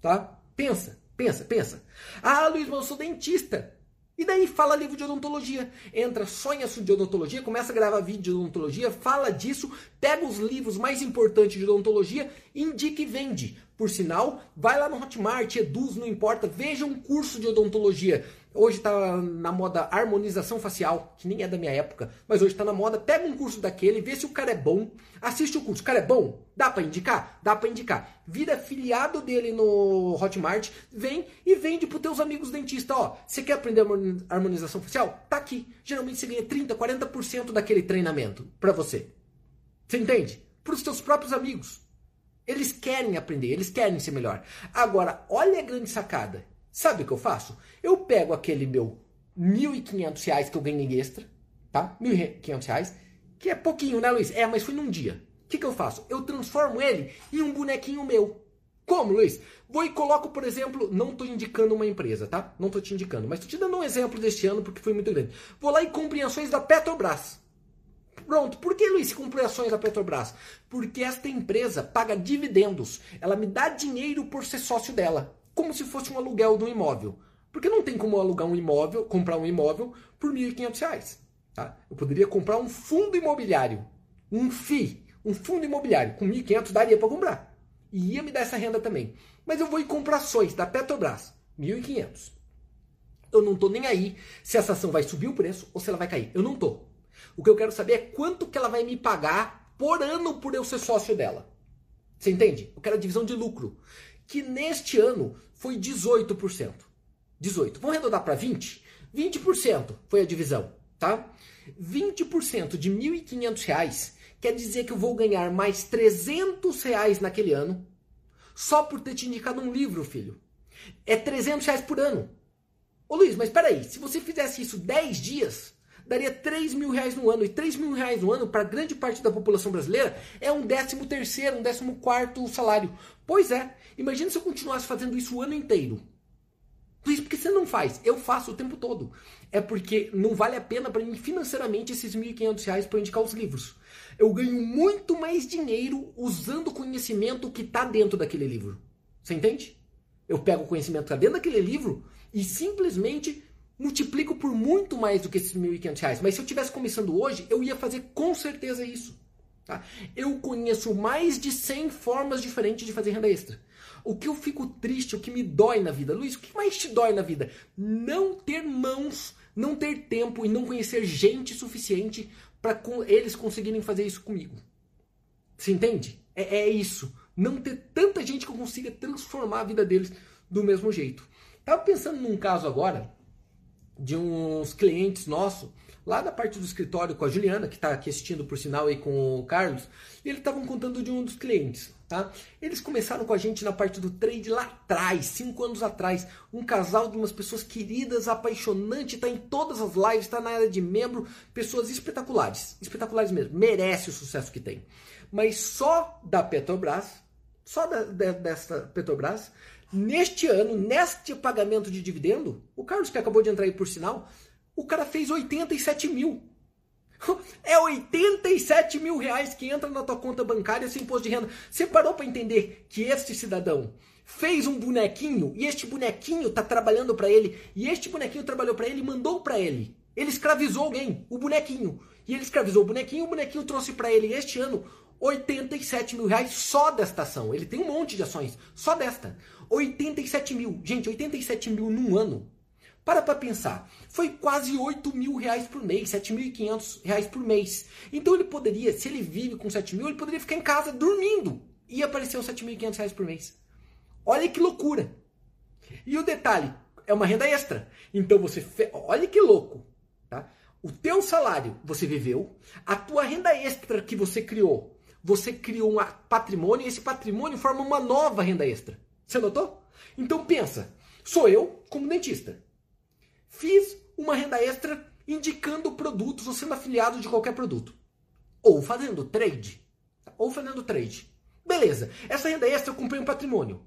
[SPEAKER 1] Tá? Pensa, pensa, pensa. Ah, Luiz, mas eu sou dentista. E daí fala livro de odontologia. Entra, sonha de odontologia, começa a gravar vídeo de odontologia, fala disso, pega os livros mais importantes de odontologia, indica e vende. Por sinal, vai lá no Hotmart, Eduz, não importa, veja um curso de odontologia. Hoje está na moda harmonização facial, que nem é da minha época, mas hoje está na moda. Pega um curso daquele, vê se o cara é bom, assiste o curso. O cara é bom? Dá para indicar? Dá para indicar. Vira filiado dele no Hotmart, vem e vende para teus amigos dentistas. Ó, você quer aprender harmonização facial? Tá aqui. Geralmente você ganha 30, 40% daquele treinamento para você. Você entende? Para os teus próprios amigos. Eles querem aprender, eles querem ser melhor. Agora, olha a grande sacada. Sabe o que eu faço? Eu pego aquele meu 1.500 reais que eu ganhei extra, tá? 1.500 reais, que é pouquinho, né, Luiz? É, mas foi num dia. O que, que eu faço? Eu transformo ele em um bonequinho meu. Como, Luiz? Vou e coloco, por exemplo, não estou indicando uma empresa, tá? Não estou te indicando, mas estou te dando um exemplo deste ano porque foi muito grande. Vou lá e compro ações da Petrobras. Pronto. Por que, Luiz, compro ações da Petrobras? Porque esta empresa paga dividendos. Ela me dá dinheiro por ser sócio dela. Como se fosse um aluguel de um imóvel. Porque não tem como alugar um imóvel, comprar um imóvel por R$ 1.500. Tá? Eu poderia comprar um fundo imobiliário. Um FI. Um fundo imobiliário. Com R$ 1.500 daria para comprar. E ia me dar essa renda também. Mas eu vou e compro ações da Petrobras. R$ 1.500. Eu não estou nem aí se essa ação vai subir o preço ou se ela vai cair. Eu não estou. O que eu quero saber é quanto que ela vai me pagar por ano por eu ser sócio dela. Você entende? Eu quero a divisão de lucro, que neste ano foi 18%. 18. Vamos arredondar para 20? 20% foi a divisão, tá? 20% de R$ 1.500 quer dizer que eu vou ganhar mais 300 reais naquele ano só por ter te indicado um livro, filho. É 300 reais por ano. Ô Luiz, mas peraí, se você fizesse isso 10 dias, daria 3 mil reais no ano. E 3 mil reais no ano, para grande parte da população brasileira, é um décimo terceiro, um décimo quarto salário. Pois é, imagina se eu continuasse fazendo isso o ano inteiro. Por que você não faz? Eu faço o tempo todo. É porque não vale a pena para mim financeiramente esses R$ 1.500 para indicar os livros. Eu ganho muito mais dinheiro usando o conhecimento que está dentro daquele livro. Você entende? Eu pego o conhecimento que está dentro daquele livro e simplesmente multiplico por muito mais do que esses R$ 1.500. Mas se eu tivesse começando hoje, eu ia fazer com certeza isso. Tá? Eu conheço mais de 100 formas diferentes de fazer renda extra. O que eu fico triste, o que me dói na vida, Luiz, o que mais te dói na vida? Não ter mãos, não ter tempo e não conhecer gente suficiente para eles conseguirem fazer isso comigo. Você entende? É, é, isso. Não ter tanta gente que eu consiga transformar a vida deles do mesmo jeito. Tava pensando num caso agora de uns clientes nossos, lá da parte do escritório com a Juliana, que está aqui assistindo por sinal aí com o Carlos, e eles estavam contando de um dos clientes. Tá? Eles começaram com a gente na parte do trade lá atrás, cinco anos atrás. Um casal de umas pessoas queridas, apaixonante, está em todas as lives, está na área de membro, pessoas espetaculares, espetaculares mesmo, merece o sucesso que tem. Mas só da Petrobras, só da, dessa Petrobras, Neste ano, neste pagamento de dividendo, o Carlos que acabou de entrar aí por sinal, o cara fez 87 mil. É 87 mil reais que entra na tua conta bancária sem imposto de renda. Você parou para entender que este cidadão fez um bonequinho e este bonequinho está trabalhando para ele e este bonequinho trabalhou para ele e mandou para ele. Ele escravizou alguém, o bonequinho. E ele escravizou o bonequinho, o bonequinho trouxe para ele este ano 87 mil reais só desta ação. Ele tem um monte de ações, só desta. 87 mil. Gente, 87 mil num ano. Para para pensar. Foi quase 8 mil reais por mês, 7.500 reais por mês. Então ele poderia, se ele vive com 7 mil, ele poderia ficar em casa dormindo. E aparecer os 7.500 reais por mês. Olha que loucura. E o detalhe, é uma renda extra. Então você, fe... olha que louco, tá? O teu salário você viveu, a tua renda extra que você criou, você criou um patrimônio e esse patrimônio forma uma nova renda extra. Você notou? Então pensa, sou eu como dentista. Fiz uma renda extra indicando produtos ou sendo afiliado de qualquer produto. Ou fazendo trade. Ou fazendo trade. Beleza, essa renda extra eu comprei um patrimônio.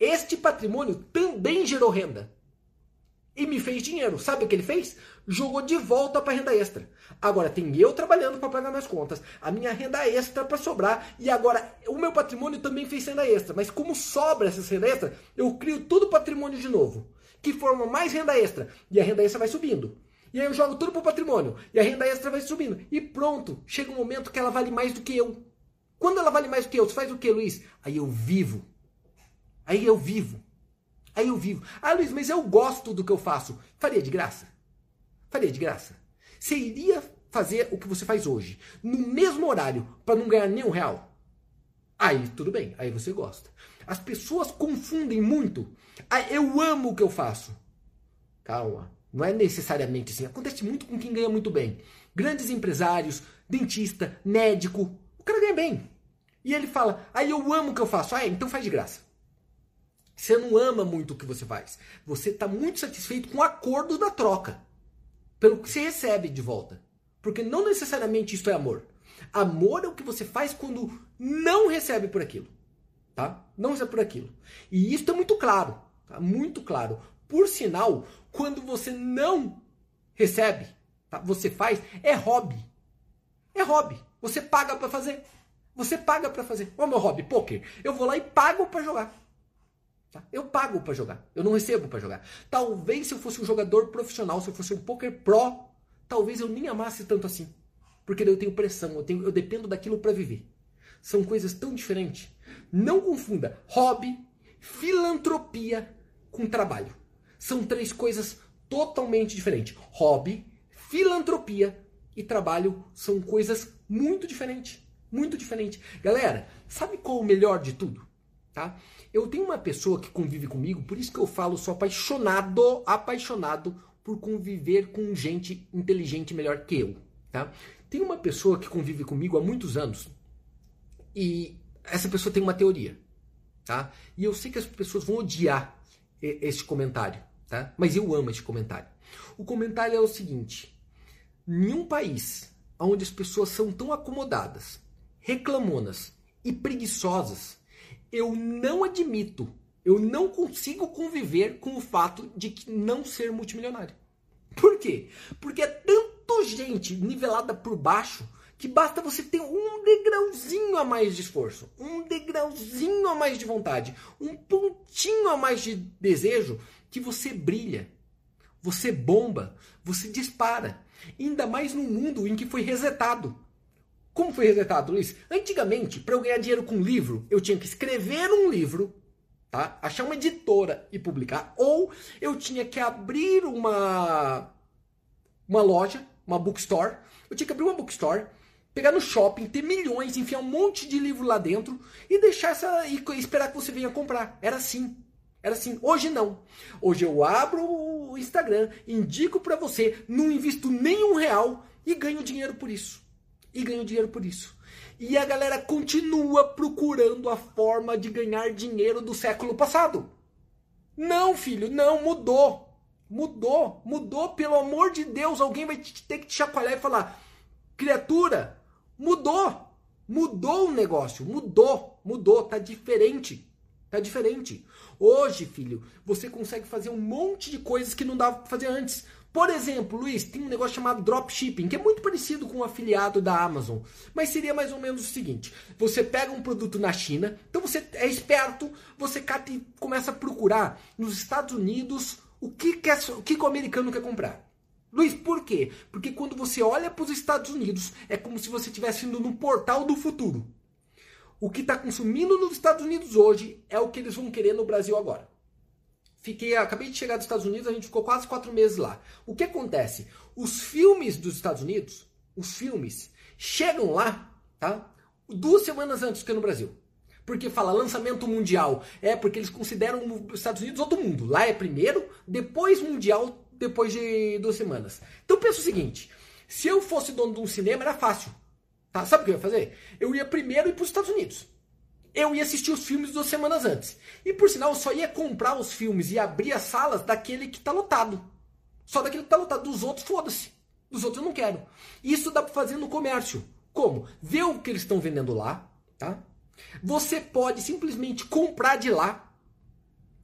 [SPEAKER 1] Este patrimônio também gerou renda. E me fez dinheiro. Sabe o que ele fez? Jogou de volta para renda extra. Agora tem eu trabalhando para pagar minhas contas, a minha renda extra para sobrar e agora o meu patrimônio também fez renda extra. Mas como sobra essa renda extra, eu crio todo o patrimônio de novo, que forma mais renda extra e a renda extra vai subindo. E aí eu jogo tudo pro patrimônio e a renda extra vai subindo. E pronto, chega um momento que ela vale mais do que eu. Quando ela vale mais do que eu, você faz o que, Luiz? Aí eu vivo. Aí eu vivo. Aí eu vivo. Ah, Luiz, mas eu gosto do que eu faço. Faria de graça? Faria de graça? Você iria fazer o que você faz hoje, no mesmo horário, para não ganhar nenhum real? Aí tudo bem, aí você gosta. As pessoas confundem muito. Ah, eu amo o que eu faço. Calma, não é necessariamente assim. Acontece muito com quem ganha muito bem. Grandes empresários, dentista, médico, o cara ganha bem. E ele fala, aí ah, eu amo o que eu faço. Ah, é, então faz de graça. Você não ama muito o que você faz. Você está muito satisfeito com o acordo da troca. Pelo que você recebe de volta. Porque não necessariamente isso é amor. Amor é o que você faz quando não recebe por aquilo. Tá? Não recebe por aquilo. E isso é muito claro. Tá? Muito claro. Por sinal, quando você não recebe, tá? você faz, é hobby. É hobby. Você paga para fazer. Você paga para fazer. Qual é o meu hobby? Poker. Eu vou lá e pago para jogar. Tá? Eu pago para jogar. Eu não recebo para jogar. Talvez se eu fosse um jogador profissional, se eu fosse um poker pro, talvez eu nem amasse tanto assim. Porque eu tenho pressão, eu, tenho, eu dependo daquilo para viver. São coisas tão diferentes. Não confunda hobby, filantropia com trabalho. São três coisas totalmente diferentes. Hobby, filantropia e trabalho são coisas muito diferentes. Muito diferentes. Galera, sabe qual é o melhor de tudo? Tá? Eu tenho uma pessoa que convive comigo, por isso que eu falo, sou apaixonado, apaixonado por conviver com gente inteligente melhor que eu. Tá? Tem uma pessoa que convive comigo há muitos anos e essa pessoa tem uma teoria. Tá? E eu sei que as pessoas vão odiar esse comentário, tá? Mas eu amo esse comentário. O comentário é o seguinte: nenhum país onde as pessoas são tão acomodadas, reclamonas e preguiçosas, eu não admito, eu não consigo conviver com o fato de que não ser multimilionário. Por quê? Porque é tanto gente nivelada por baixo que basta você ter um degrauzinho a mais de esforço, um degrauzinho a mais de vontade, um pontinho a mais de desejo que você brilha, você bomba, você dispara. Ainda mais num mundo em que foi resetado. Como foi resetado, Luiz? Antigamente, para eu ganhar dinheiro com livro, eu tinha que escrever um livro, tá? achar uma editora e publicar, ou eu tinha que abrir uma, uma loja, uma bookstore. Eu tinha que abrir uma bookstore, pegar no shopping, ter milhões, enfiar um monte de livro lá dentro e deixar essa e esperar que você venha comprar. Era assim. Era assim. Hoje não. Hoje eu abro o Instagram, indico para você, não invisto nenhum real e ganho dinheiro por isso. E ganho dinheiro por isso. E a galera continua procurando a forma de ganhar dinheiro do século passado. Não, filho, não, mudou. Mudou, mudou, pelo amor de Deus. Alguém vai ter que te chacoalhar e falar: criatura, Mudou. Mudou o negócio. Mudou. Mudou. Tá diferente. Tá diferente. Hoje, filho, você consegue fazer um monte de coisas que não dava pra fazer antes. Por exemplo, Luiz, tem um negócio chamado dropshipping, que é muito parecido com o um afiliado da Amazon. Mas seria mais ou menos o seguinte: você pega um produto na China, então você é esperto, você cata e começa a procurar nos Estados Unidos o que, o que o americano quer comprar. Luiz, por quê? Porque quando você olha para os Estados Unidos, é como se você estivesse indo no portal do futuro. O que está consumindo nos Estados Unidos hoje é o que eles vão querer no Brasil agora. Fiquei, acabei de chegar dos Estados Unidos, a gente ficou quase quatro meses lá. O que acontece? Os filmes dos Estados Unidos, os filmes, chegam lá, tá? Duas semanas antes que no Brasil. Porque fala lançamento mundial. É porque eles consideram os Estados Unidos outro mundo. Lá é primeiro, depois mundial, depois de duas semanas. Então pensa o seguinte: se eu fosse dono de um cinema, era fácil. Tá? Sabe o que eu ia fazer? Eu ia primeiro ir para os Estados Unidos. Eu ia assistir os filmes duas semanas antes. E por sinal, eu só ia comprar os filmes e abrir as salas daquele que está lotado. Só daquele que está lotado. Dos outros, foda-se. Dos outros eu não quero. Isso dá para fazer no comércio. Como? Ver o que eles estão vendendo lá, tá? Você pode simplesmente comprar de lá,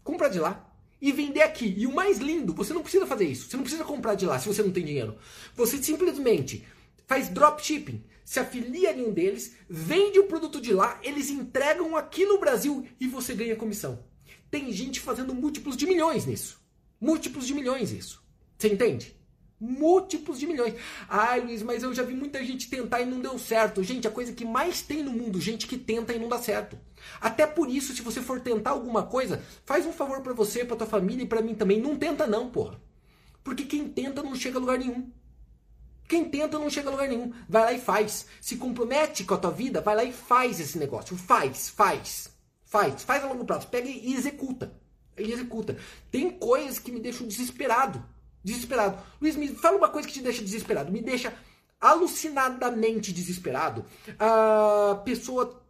[SPEAKER 1] comprar de lá e vender aqui. E o mais lindo, você não precisa fazer isso. Você não precisa comprar de lá se você não tem dinheiro. Você simplesmente faz dropshipping, se afilia em um deles, vende o produto de lá, eles entregam aqui no Brasil e você ganha comissão. Tem gente fazendo múltiplos de milhões nisso. Múltiplos de milhões isso. Você entende? múltiplos de milhões. Ai, Luiz, mas eu já vi muita gente tentar e não deu certo. Gente, a coisa que mais tem no mundo, gente que tenta e não dá certo. Até por isso, se você for tentar alguma coisa, faz um favor para você, para tua família e para mim também. Não tenta não, porra. Porque quem tenta não chega a lugar nenhum. Quem tenta não chega a lugar nenhum. Vai lá e faz. Se compromete com a tua vida, vai lá e faz esse negócio. Faz, faz. Faz, faz a longo prazo. Pega e executa. E executa. Tem coisas que me deixam desesperado. Desesperado. Luiz, me fala uma coisa que te deixa desesperado. Me deixa alucinadamente desesperado. A pessoa.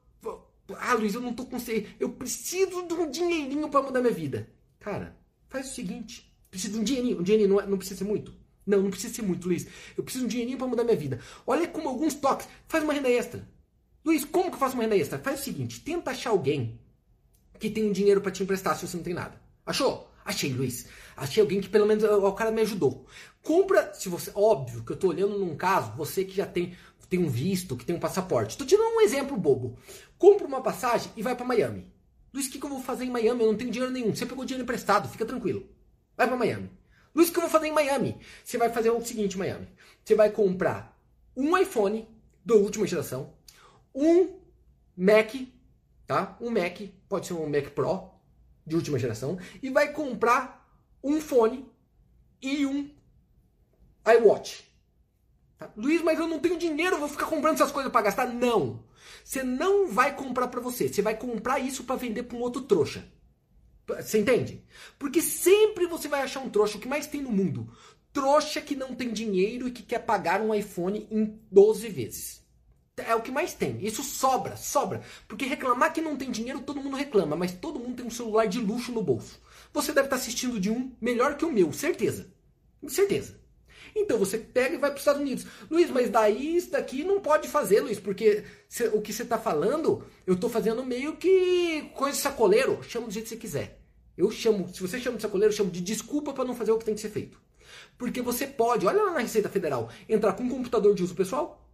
[SPEAKER 1] Ah, Luiz, eu não tô com. Eu preciso de um dinheirinho para mudar minha vida. Cara, faz o seguinte. Preciso de um dinheirinho. Um dinheirinho não, é, não precisa ser muito. Não, não precisa ser muito, Luiz. Eu preciso de um dinheirinho para mudar minha vida. Olha como alguns toques. Faz uma renda extra. Luiz, como que eu faço uma renda extra? Faz o seguinte: tenta achar alguém que tem um dinheiro para te emprestar se você não tem nada. Achou? Achei, Luiz. Achei alguém que pelo menos o cara me ajudou. Compra, se você, óbvio que eu tô olhando num caso, você que já tem tem um visto, que tem um passaporte. Tô tirando um exemplo bobo. Compra uma passagem e vai para Miami. Luiz, o que, que eu vou fazer em Miami? Eu não tenho dinheiro nenhum. Você pegou dinheiro emprestado, fica tranquilo. Vai para Miami. Luiz, o que eu vou fazer em Miami? Você vai fazer o seguinte, Miami. Você vai comprar um iPhone da última geração, um Mac, tá? Um Mac, pode ser um Mac Pro, de última geração e vai comprar um fone e um iWatch. Tá? Luiz, mas eu não tenho dinheiro, vou ficar comprando essas coisas para gastar? Não. Você não vai comprar para você, você vai comprar isso para vender para um outro trouxa. Você entende? Porque sempre você vai achar um trouxa, o que mais tem no mundo. Trouxa que não tem dinheiro e que quer pagar um iPhone em 12 vezes. É o que mais tem. Isso sobra, sobra. Porque reclamar que não tem dinheiro, todo mundo reclama, mas todo mundo tem um celular de luxo no bolso. Você deve estar assistindo de um melhor que o meu, certeza. Certeza. Então você pega e vai para os Estados Unidos. Luiz, mas daí isso daqui não pode fazer, Luiz, porque cê, o que você está falando, eu estou fazendo meio que coisa de sacoleiro. Chama do jeito que você quiser. Eu chamo, se você chama de sacoleiro, eu chamo de desculpa para não fazer o que tem que ser feito. Porque você pode, olha lá na Receita Federal, entrar com um computador de uso pessoal,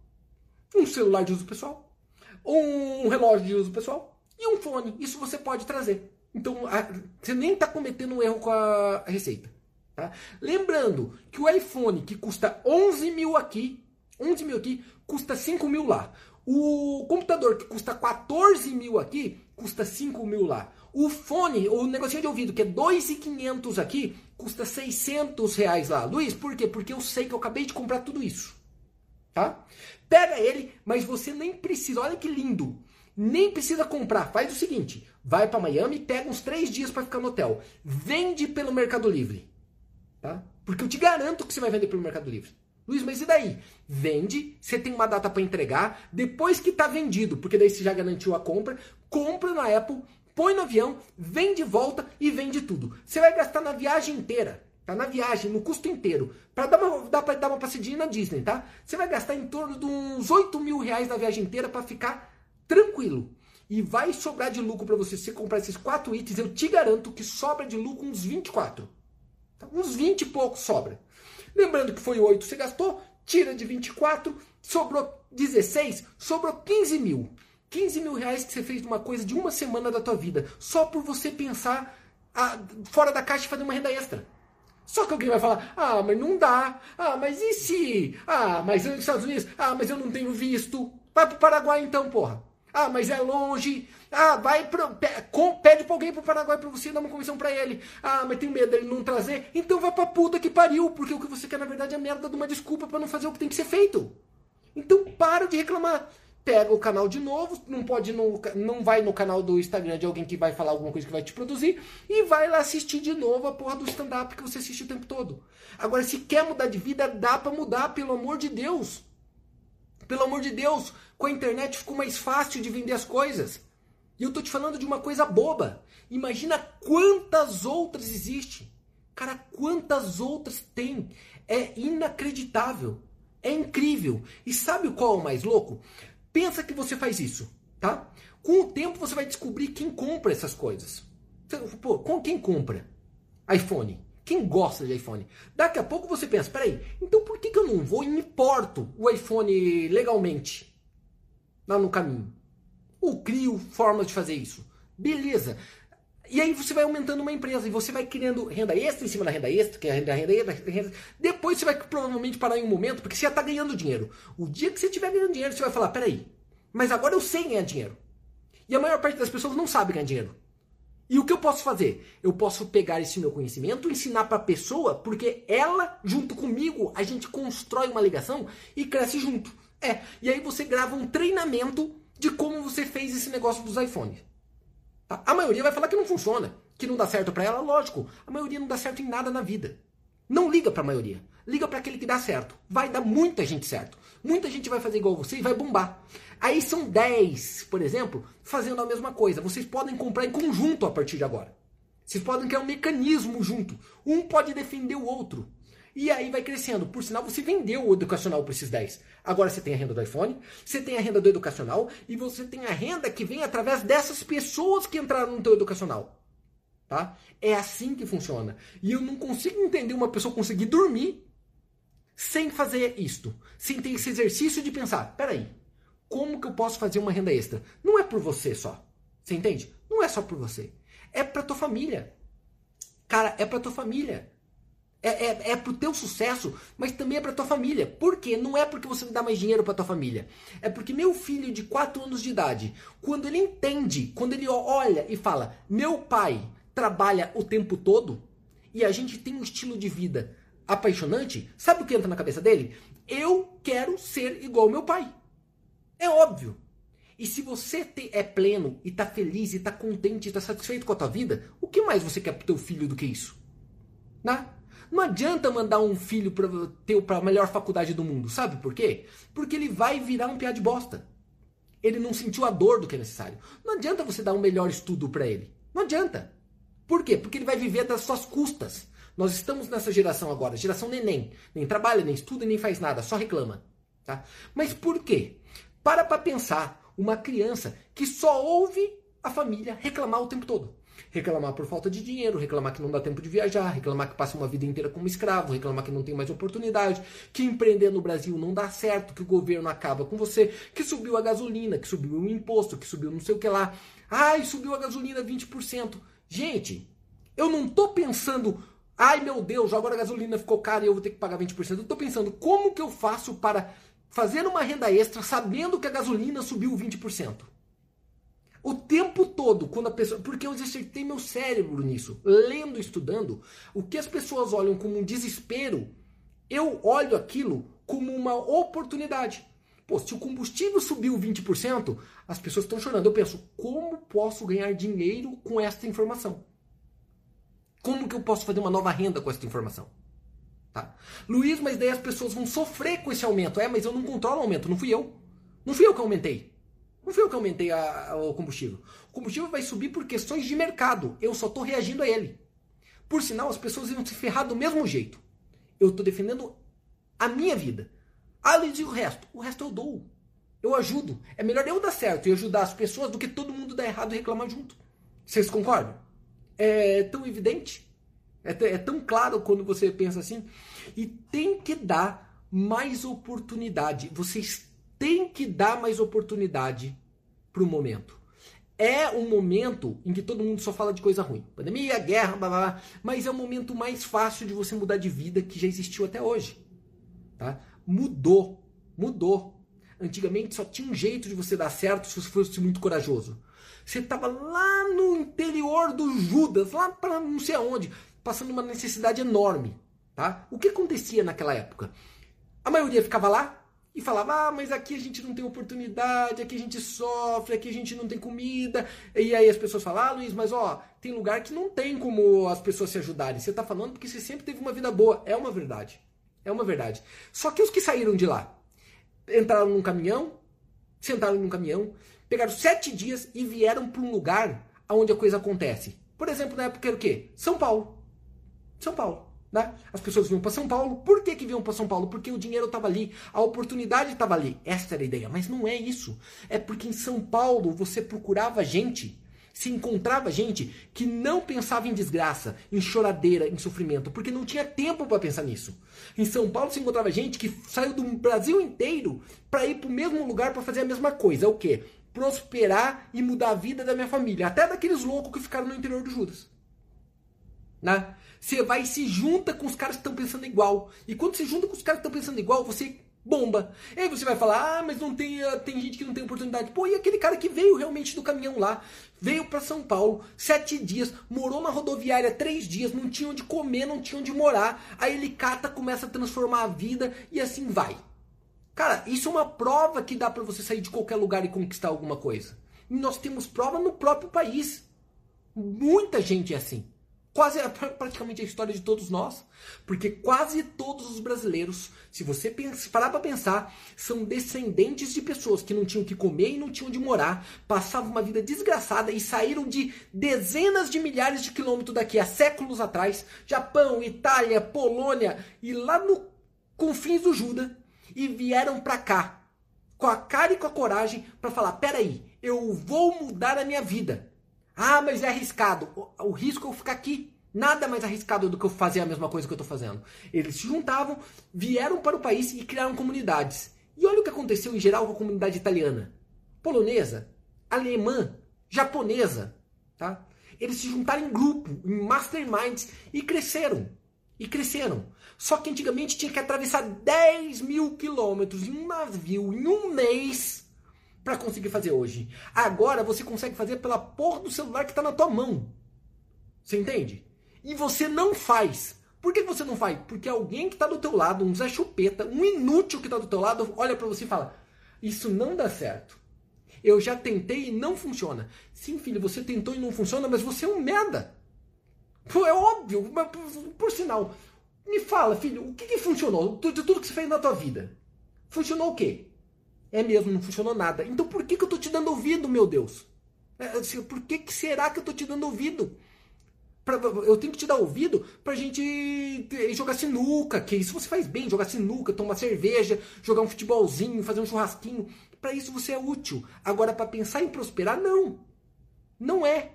[SPEAKER 1] um celular de uso pessoal, um relógio de uso pessoal e um fone. Isso você pode trazer. Então, a, você nem está cometendo um erro com a receita. Tá? Lembrando que o iPhone, que custa 11 mil aqui, 11 mil aqui, custa 5 mil lá. O computador que custa 14 mil aqui, custa 5 mil lá. O fone, o negocinho de ouvido, que é 2,500 aqui, custa 600 reais lá. Luiz, por quê? Porque eu sei que eu acabei de comprar tudo isso. Tá? Pega ele, mas você nem precisa. Olha que lindo. Nem precisa comprar. Faz o seguinte: vai para Miami, pega uns três dias para ficar no hotel. Vende pelo Mercado Livre. Tá? Porque eu te garanto que você vai vender pelo Mercado Livre. Luiz, mas e daí? Vende, você tem uma data para entregar, depois que está vendido, porque daí você já garantiu a compra, compra na Apple, põe no avião, vende de volta e vende tudo. Você vai gastar na viagem inteira tá? Na viagem, no custo inteiro. Para dar uma, pra dar uma passadinha na Disney, tá? Você vai gastar em torno de uns 8 mil reais na viagem inteira para ficar tranquilo. E vai sobrar de lucro para você se comprar esses quatro itens. Eu te garanto que sobra de lucro uns 24. Uns 20 e pouco sobra. Lembrando que foi 8 você gastou, tira de 24, sobrou 16, sobrou 15 mil. 15 mil reais que você fez uma coisa de uma semana da tua vida, só por você pensar a, ah, fora da caixa e fazer uma renda extra. Só que alguém vai falar: ah, mas não dá. Ah, mas e se? Ah, mas nos Estados Unidos? Ah, mas eu não tenho visto. Vai pro Paraguai então, porra. Ah, mas é longe. Ah, vai pede pra alguém pro Paraguai pra você dar uma comissão pra ele. Ah, mas tem medo dele não trazer. Então vai pra puta que pariu, porque o que você quer na verdade é merda de uma desculpa para não fazer o que tem que ser feito. Então para de reclamar. pega o canal de novo, não pode no, não vai no canal do Instagram de alguém que vai falar alguma coisa que vai te produzir e vai lá assistir de novo a porra do stand-up que você assiste o tempo todo. Agora, se quer mudar de vida, dá para mudar, pelo amor de Deus. Pelo amor de Deus, com a internet ficou mais fácil de vender as coisas. E eu tô te falando de uma coisa boba. Imagina quantas outras existem. Cara, quantas outras tem? É inacreditável. É incrível. E sabe qual é o mais louco? Pensa que você faz isso, tá? Com o tempo você vai descobrir quem compra essas coisas. Pô, com quem compra iPhone? Quem gosta de iPhone? Daqui a pouco você pensa, peraí, então por que, que eu não vou e importo o iPhone legalmente? Lá no caminho. Ou crio formas de fazer isso. Beleza. E aí você vai aumentando uma empresa e você vai criando renda extra em cima da renda extra, que é a renda, renda extra, renda... Depois você vai provavelmente parar em um momento, porque você já está ganhando dinheiro. O dia que você estiver ganhando dinheiro, você vai falar, peraí, mas agora eu sei ganhar dinheiro. E a maior parte das pessoas não sabe ganhar dinheiro. E o que eu posso fazer? Eu posso pegar esse meu conhecimento, ensinar para a pessoa, porque ela, junto comigo, a gente constrói uma ligação e cresce junto. É, e aí você grava um treinamento de como você fez esse negócio dos iPhones. Tá? A maioria vai falar que não funciona, que não dá certo para ela, lógico. A maioria não dá certo em nada na vida. Não liga para a maioria. Liga para aquele que dá certo. Vai dar muita gente certo. Muita gente vai fazer igual você e vai bombar. Aí são 10, por exemplo, fazendo a mesma coisa. Vocês podem comprar em conjunto a partir de agora. Vocês podem criar um mecanismo junto. Um pode defender o outro. E aí vai crescendo. Por sinal, você vendeu o educacional para esses 10. Agora você tem a renda do iPhone, você tem a renda do educacional e você tem a renda que vem através dessas pessoas que entraram no teu educacional. Tá? É assim que funciona. E eu não consigo entender uma pessoa conseguir dormir sem fazer isto. Sem ter esse exercício de pensar, peraí, como que eu posso fazer uma renda extra? Não é por você só. Você entende? Não é só por você. É para tua família. Cara, é para tua família. É, é, é pro teu sucesso, mas também é pra tua família. Por quê? Não é porque você dá mais dinheiro pra tua família. É porque meu filho de 4 anos de idade, quando ele entende, quando ele olha e fala, meu pai trabalha o tempo todo e a gente tem um estilo de vida apaixonante, sabe o que entra na cabeça dele? Eu quero ser igual ao meu pai. É óbvio. E se você te, é pleno e tá feliz e tá contente e tá satisfeito com a tua vida, o que mais você quer pro teu filho do que isso? Né? Não adianta mandar um filho para ter para a melhor faculdade do mundo, sabe por quê? Porque ele vai virar um piá de bosta. Ele não sentiu a dor do que é necessário. Não adianta você dar um melhor estudo para ele. Não adianta. Por quê? Porque ele vai viver das suas custas. Nós estamos nessa geração agora, geração neném. Nem trabalha, nem estuda, nem faz nada, só reclama. Tá? Mas por quê? Para para pensar uma criança que só ouve a família reclamar o tempo todo reclamar por falta de dinheiro, reclamar que não dá tempo de viajar, reclamar que passa uma vida inteira como escravo, reclamar que não tem mais oportunidade, que empreender no Brasil não dá certo, que o governo acaba com você, que subiu a gasolina, que subiu o imposto, que subiu não sei o que lá. Ai, subiu a gasolina 20%. Gente, eu não tô pensando, ai meu Deus, agora a gasolina ficou cara e eu vou ter que pagar 20%. Eu tô pensando, como que eu faço para fazer uma renda extra sabendo que a gasolina subiu 20%? O tempo todo, quando a pessoa. Porque eu exercitei meu cérebro nisso, lendo, estudando, o que as pessoas olham como um desespero, eu olho aquilo como uma oportunidade. Pô, se o combustível subiu 20%, as pessoas estão chorando. Eu penso, como posso ganhar dinheiro com esta informação? Como que eu posso fazer uma nova renda com esta informação? Tá? Luiz, mas daí as pessoas vão sofrer com esse aumento. É, mas eu não controlo o aumento, não fui eu. Não fui eu que aumentei. Não fui eu que aumentei a, a, o combustível. O combustível vai subir por questões de mercado. Eu só estou reagindo a ele. Por sinal, as pessoas iam se ferrar do mesmo jeito. Eu estou defendendo a minha vida. Além de o resto. O resto eu dou. Eu ajudo. É melhor eu dar certo e ajudar as pessoas do que todo mundo dar errado e reclamar junto. Vocês concordam? É tão evidente? É, é tão claro quando você pensa assim? E tem que dar mais oportunidade. Vocês tem que dar mais oportunidade para o momento. É um momento em que todo mundo só fala de coisa ruim. Pandemia, guerra, blá, blá, blá, mas é o momento mais fácil de você mudar de vida que já existiu até hoje. Tá? Mudou. Mudou. Antigamente só tinha um jeito de você dar certo se você fosse muito corajoso. Você estava lá no interior do Judas, lá para não sei aonde, passando uma necessidade enorme. Tá? O que acontecia naquela época? A maioria ficava lá, e falava: ah, mas aqui a gente não tem oportunidade, aqui a gente sofre, aqui a gente não tem comida. E aí as pessoas falam: ah, Luiz, mas ó, tem lugar que não tem como as pessoas se ajudarem. Você tá falando porque você sempre teve uma vida boa. É uma verdade. É uma verdade. Só que os que saíram de lá entraram num caminhão, sentaram num caminhão, pegaram sete dias e vieram para um lugar onde a coisa acontece. Por exemplo, na época era o quê? São Paulo. São Paulo. Né? As pessoas vinham para São Paulo. Por que, que vinham para São Paulo? Porque o dinheiro estava ali, a oportunidade estava ali. Essa era a ideia. Mas não é isso. É porque em São Paulo você procurava gente, se encontrava gente que não pensava em desgraça, em choradeira, em sofrimento, porque não tinha tempo para pensar nisso. Em São Paulo se encontrava gente que saiu do Brasil inteiro para ir para o mesmo lugar para fazer a mesma coisa. É o quê? Prosperar e mudar a vida da minha família. Até daqueles loucos que ficaram no interior do Judas. Né? Você vai e se junta com os caras que estão pensando igual. E quando você junta com os caras que estão pensando igual, você bomba. E aí você vai falar, ah, mas não tem, ah, tem gente que não tem oportunidade. Pô, e aquele cara que veio realmente do caminhão lá, veio para São Paulo, sete dias, morou na rodoviária três dias, não tinha onde comer, não tinha onde morar. Aí ele cata, começa a transformar a vida e assim vai. Cara, isso é uma prova que dá para você sair de qualquer lugar e conquistar alguma coisa. E nós temos prova no próprio país. Muita gente é assim quase é praticamente a história de todos nós, porque quase todos os brasileiros, se você parar para pensar, são descendentes de pessoas que não tinham que comer e não tinham de morar, passavam uma vida desgraçada e saíram de dezenas de milhares de quilômetros daqui há séculos atrás, Japão, Itália, Polônia e lá no confins do Juda e vieram para cá com a cara e com a coragem para falar: peraí, eu vou mudar a minha vida. Ah, mas é arriscado. O, o risco é eu ficar aqui. Nada mais arriscado do que eu fazer a mesma coisa que eu estou fazendo. Eles se juntavam, vieram para o país e criaram comunidades. E olha o que aconteceu em geral com a comunidade italiana, polonesa, alemã, japonesa. Tá? Eles se juntaram em grupo, em masterminds e cresceram. E cresceram. Só que antigamente tinha que atravessar 10 mil quilômetros em um navio em um mês para conseguir fazer hoje. Agora você consegue fazer pela porra do celular que está na tua mão. Você entende? E você não faz. Por que você não faz? Porque alguém que está do teu lado, um Zé Chupeta, um inútil que está do teu lado, olha para você e fala: Isso não dá certo. Eu já tentei e não funciona. Sim, filho, você tentou e não funciona, mas você é um merda. Pô, é óbvio, mas por, por sinal. Me fala, filho, o que, que funcionou de tudo que você fez na tua vida? Funcionou o quê? É mesmo, não funcionou nada. Então por que, que eu estou te dando ouvido, meu Deus? É, assim, por que, que será que eu estou te dando ouvido? Pra, eu tenho que te dar ouvido pra gente jogar sinuca, que isso você faz bem, jogar sinuca, tomar cerveja, jogar um futebolzinho, fazer um churrasquinho. Para isso você é útil. Agora, para pensar em prosperar, não. Não é.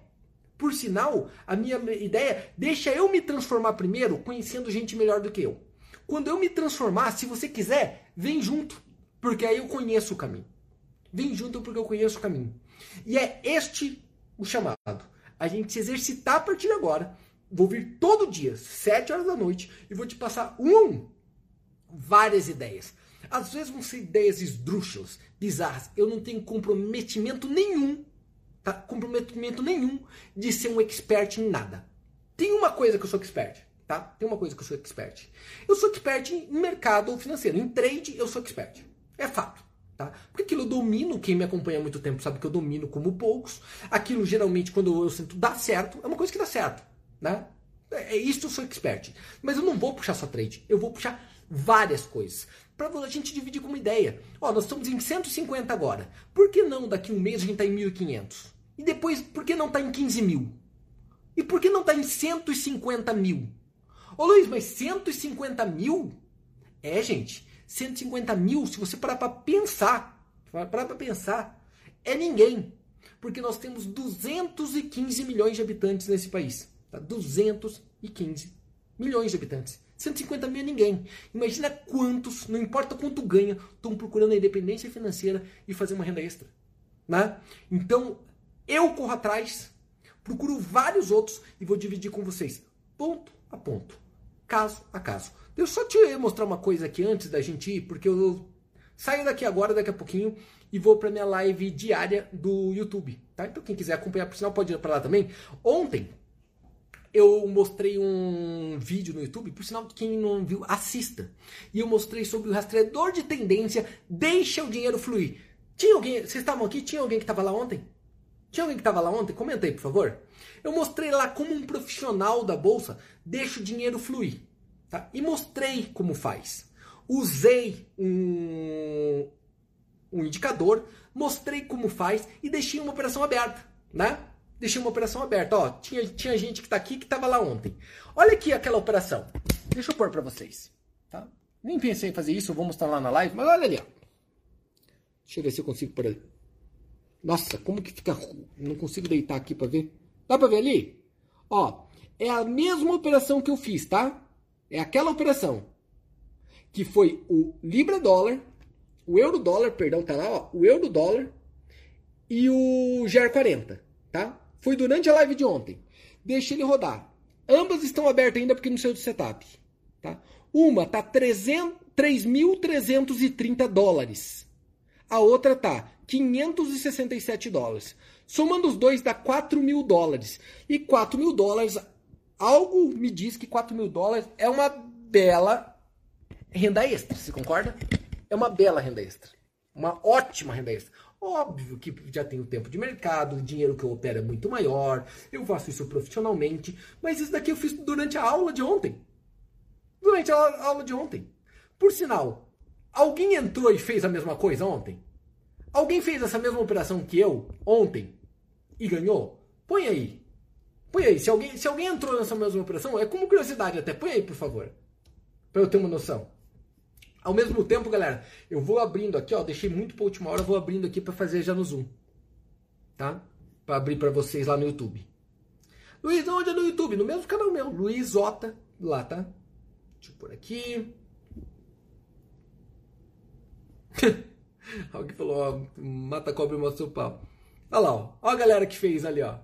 [SPEAKER 1] Por sinal, a minha ideia, deixa eu me transformar primeiro, conhecendo gente melhor do que eu. Quando eu me transformar, se você quiser, vem junto porque aí eu conheço o caminho. Vem junto porque eu conheço o caminho. E é este o chamado. A gente se exercitar a partir de agora. Vou vir todo dia, sete horas da noite, e vou te passar um um várias ideias. Às vezes vão ser ideias esdrúxulas, bizarras. Eu não tenho comprometimento nenhum, tá? Comprometimento nenhum de ser um expert em nada. Tem uma coisa que eu sou expert, tá? Tem uma coisa que eu sou expert. Eu sou expert em mercado financeiro. Em trade, eu sou expert. É fato. Tá? Porque aquilo eu domino, quem me acompanha há muito tempo sabe que eu domino como poucos. Aquilo geralmente, quando eu sinto dá certo, é uma coisa que dá certo. Né? É, é isso eu sou expert. Mas eu não vou puxar só trade, eu vou puxar várias coisas. Para a gente dividir com uma ideia. Ó, nós estamos em 150 agora. Por que não daqui um mês a gente está em 1.500? E depois, por que não está em 15 mil? E por que não está em 150 mil? Ô Luiz, mas 150 mil? É, gente. 150 mil, se você parar para pensar, parar para pensar, é ninguém. Porque nós temos 215 milhões de habitantes nesse país. Tá? 215 milhões de habitantes. 150 mil é ninguém. Imagina quantos, não importa quanto ganha, estão procurando a independência financeira e fazer uma renda extra. Né? Então, eu corro atrás, procuro vários outros e vou dividir com vocês, ponto a ponto, caso a caso. Eu só te mostrar uma coisa aqui antes da gente ir, porque eu saio daqui agora, daqui a pouquinho, e vou para minha live diária do YouTube. Tá? Então quem quiser acompanhar, por sinal, pode ir para lá também. Ontem eu mostrei um vídeo no YouTube, por sinal, quem não viu, assista. E eu mostrei sobre o rastreador de tendência, deixa o dinheiro fluir. Tinha alguém, vocês estavam aqui? Tinha alguém que estava lá ontem? Tinha alguém que estava lá ontem? Comenta aí, por favor. Eu mostrei lá como um profissional da bolsa deixa o dinheiro fluir. Tá? E mostrei como faz. Usei um, um indicador, mostrei como faz e deixei uma operação aberta. Né? deixei uma operação aberta. Ó, tinha, tinha gente que está aqui que estava lá ontem. Olha aqui aquela operação. Deixa eu pôr para vocês. Tá? Nem pensei em fazer isso, vou mostrar lá na live, mas olha ali. Ó. Deixa eu ver se eu consigo por ali. Nossa, como que fica... Não consigo deitar aqui para ver. Dá para ver ali? Ó, é a mesma operação que eu fiz, tá? É aquela operação. Que foi o Libra dólar, o euro dólar, perdão, tá lá, ó. O euro dólar e o GER40, tá? Foi durante a live de ontem. Deixa ele rodar. Ambas estão abertas ainda porque não saiu do setup. Tá? Uma tá 3.330 dólares. A outra tá 567 dólares. Somando os dois dá 4 mil dólares. E 4 mil dólares, algo me diz que 4 mil dólares é uma bela renda extra. Você concorda? É uma bela renda extra. Uma ótima renda extra. Óbvio que já tenho tempo de mercado, o dinheiro que eu opero é muito maior, eu faço isso profissionalmente, mas isso daqui eu fiz durante a aula de ontem. Durante a aula de ontem. Por sinal, alguém entrou e fez a mesma coisa ontem? Alguém fez essa mesma operação que eu ontem e ganhou? Põe aí. Põe aí. Se alguém, se alguém entrou nessa mesma operação, é como curiosidade até. Põe aí, por favor. Para eu ter uma noção. Ao mesmo tempo, galera, eu vou abrindo aqui, ó, deixei muito para última hora, vou abrindo aqui para fazer já no Zoom. Tá? Para abrir para vocês lá no YouTube. Luiz, onde é no YouTube? No mesmo canal meu, Luiz Ota, lá, tá? Deixa eu pôr aqui. Alguém falou, ó, mata cobra e mostra o pau. Olha lá, ó. Olha a galera que fez ali, ó.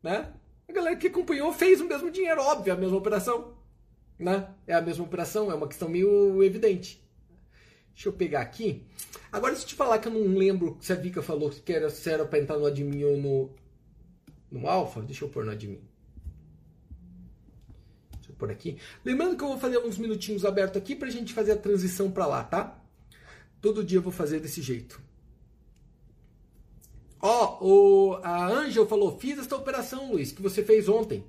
[SPEAKER 1] Né? A galera que acompanhou fez o mesmo dinheiro, óbvio, a mesma operação. Né? É a mesma operação, é uma questão meio evidente. Deixa eu pegar aqui. Agora, se eu te falar que eu não lembro se a Vika falou que era, se era para entrar no admin ou no, no alfa, deixa eu pôr no admin. Deixa eu pôr aqui. Lembrando que eu vou fazer uns minutinhos abertos aqui para a gente fazer a transição para lá, tá? Todo dia eu vou fazer desse jeito. Ó, oh, a Angel falou: fiz esta operação, Luiz, que você fez ontem.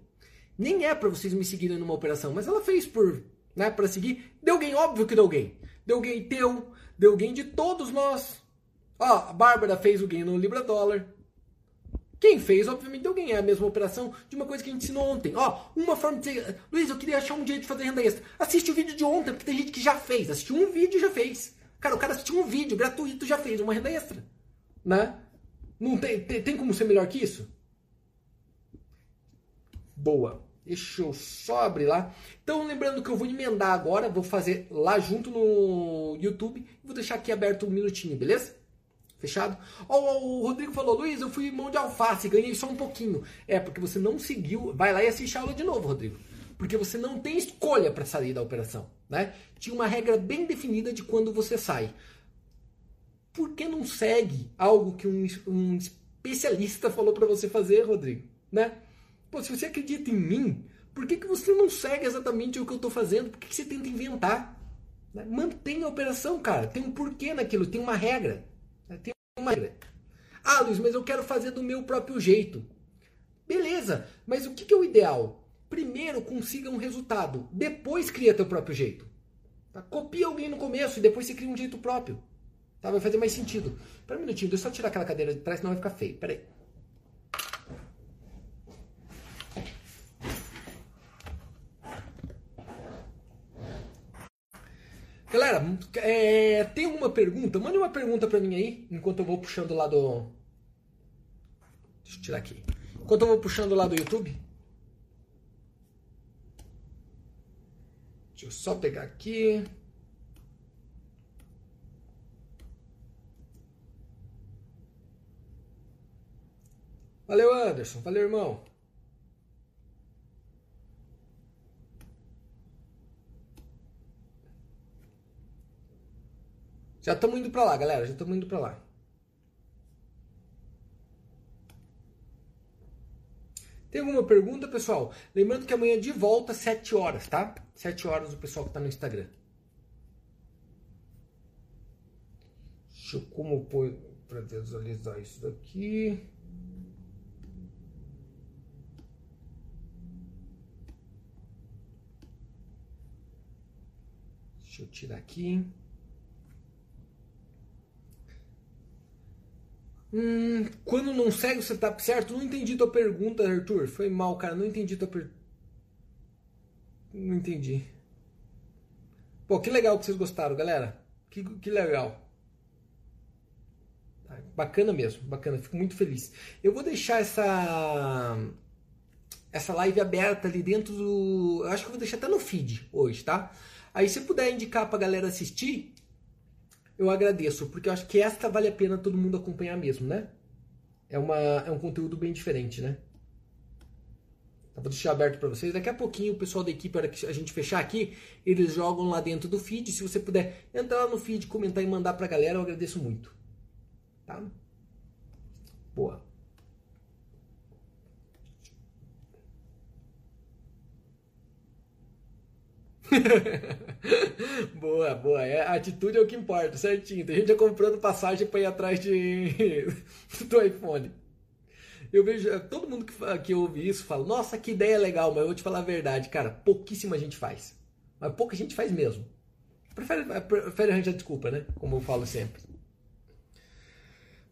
[SPEAKER 1] Nem é para vocês me seguirem numa operação, mas ela fez por, né, para seguir. Deu alguém, óbvio que deu alguém deu gain teu, deu gain de todos nós. Ó, a Bárbara fez o gain no Libra Dólar. Quem fez, obviamente, deu gain. É a mesma operação de uma coisa que a gente ensinou ontem. Ó, uma forma de dizer, Luiz, eu queria achar um jeito de fazer renda extra. Assiste o vídeo de ontem, porque tem gente que já fez. Assistiu um vídeo e já fez. Cara, o cara assistiu um vídeo gratuito já fez uma renda extra. Né? Não tem, tem, tem como ser melhor que isso? Boa. Deixa eu só abrir lá. Então, lembrando que eu vou emendar agora, vou fazer lá junto no YouTube. Vou deixar aqui aberto um minutinho, beleza? Fechado? Oh, o Rodrigo falou, Luiz, eu fui mão de alface, ganhei só um pouquinho. É, porque você não seguiu. Vai lá e assiste a aula de novo, Rodrigo. Porque você não tem escolha para sair da operação. Né? Tinha uma regra bem definida de quando você sai. Por que não segue algo que um, um especialista falou para você fazer, Rodrigo? Né? Pô, se você acredita em mim, por que, que você não segue exatamente o que eu estou fazendo? Por que, que você tenta inventar? Né? Mantenha a operação, cara. Tem um porquê naquilo, tem uma regra. Né? Tem uma regra. Ah, Luiz, mas eu quero fazer do meu próprio jeito. Beleza, mas o que, que é o ideal? Primeiro consiga um resultado, depois cria teu próprio jeito. Tá? Copia alguém no começo e depois você cria um jeito próprio. Tá? Vai fazer mais sentido. Espera um minutinho, deixa eu só tirar aquela cadeira de trás, senão vai ficar feio. Peraí. Galera, é, tem alguma pergunta? Mande uma pergunta para mim aí, enquanto eu vou puxando lá do. Deixa eu tirar aqui. Enquanto eu vou puxando lá do YouTube. Deixa eu só pegar aqui. Valeu, Anderson. Valeu, irmão. Já estamos indo para lá, galera. Já estamos indo para lá. Tem alguma pergunta, pessoal? Lembrando que amanhã de volta, 7 horas, tá? 7 horas o pessoal que está no Instagram. Deixa eu como pôr para visualizar isso daqui. Deixa eu tirar aqui. Hum, quando não segue o setup certo, não entendi tua pergunta, Arthur. Foi mal, cara. Não entendi tua pergunta. Não entendi. Pô, que legal que vocês gostaram, galera. Que, que legal. Tá, bacana mesmo, bacana. Fico muito feliz. Eu vou deixar essa essa live aberta ali dentro do. Eu acho que eu vou deixar até no feed hoje, tá? Aí se puder indicar pra galera assistir, eu agradeço, porque eu acho que esta vale a pena todo mundo acompanhar mesmo, né? É, uma, é um conteúdo bem diferente, né? Eu vou deixar aberto para vocês. Daqui a pouquinho o pessoal da equipe, para que a gente fechar aqui, eles jogam lá dentro do feed. Se você puder entrar lá no feed, comentar e mandar para a galera, eu agradeço muito. Tá? Boa. boa, boa. É, a atitude é o que importa, certinho. Tem gente já comprando passagem para ir atrás de, do iPhone. Eu vejo, todo mundo que, que ouve isso fala, nossa, que ideia legal, mas eu vou te falar a verdade, cara, pouquíssima gente faz. Mas pouca gente faz mesmo. Prefere, prefere arranjar desculpa, né? Como eu falo sempre.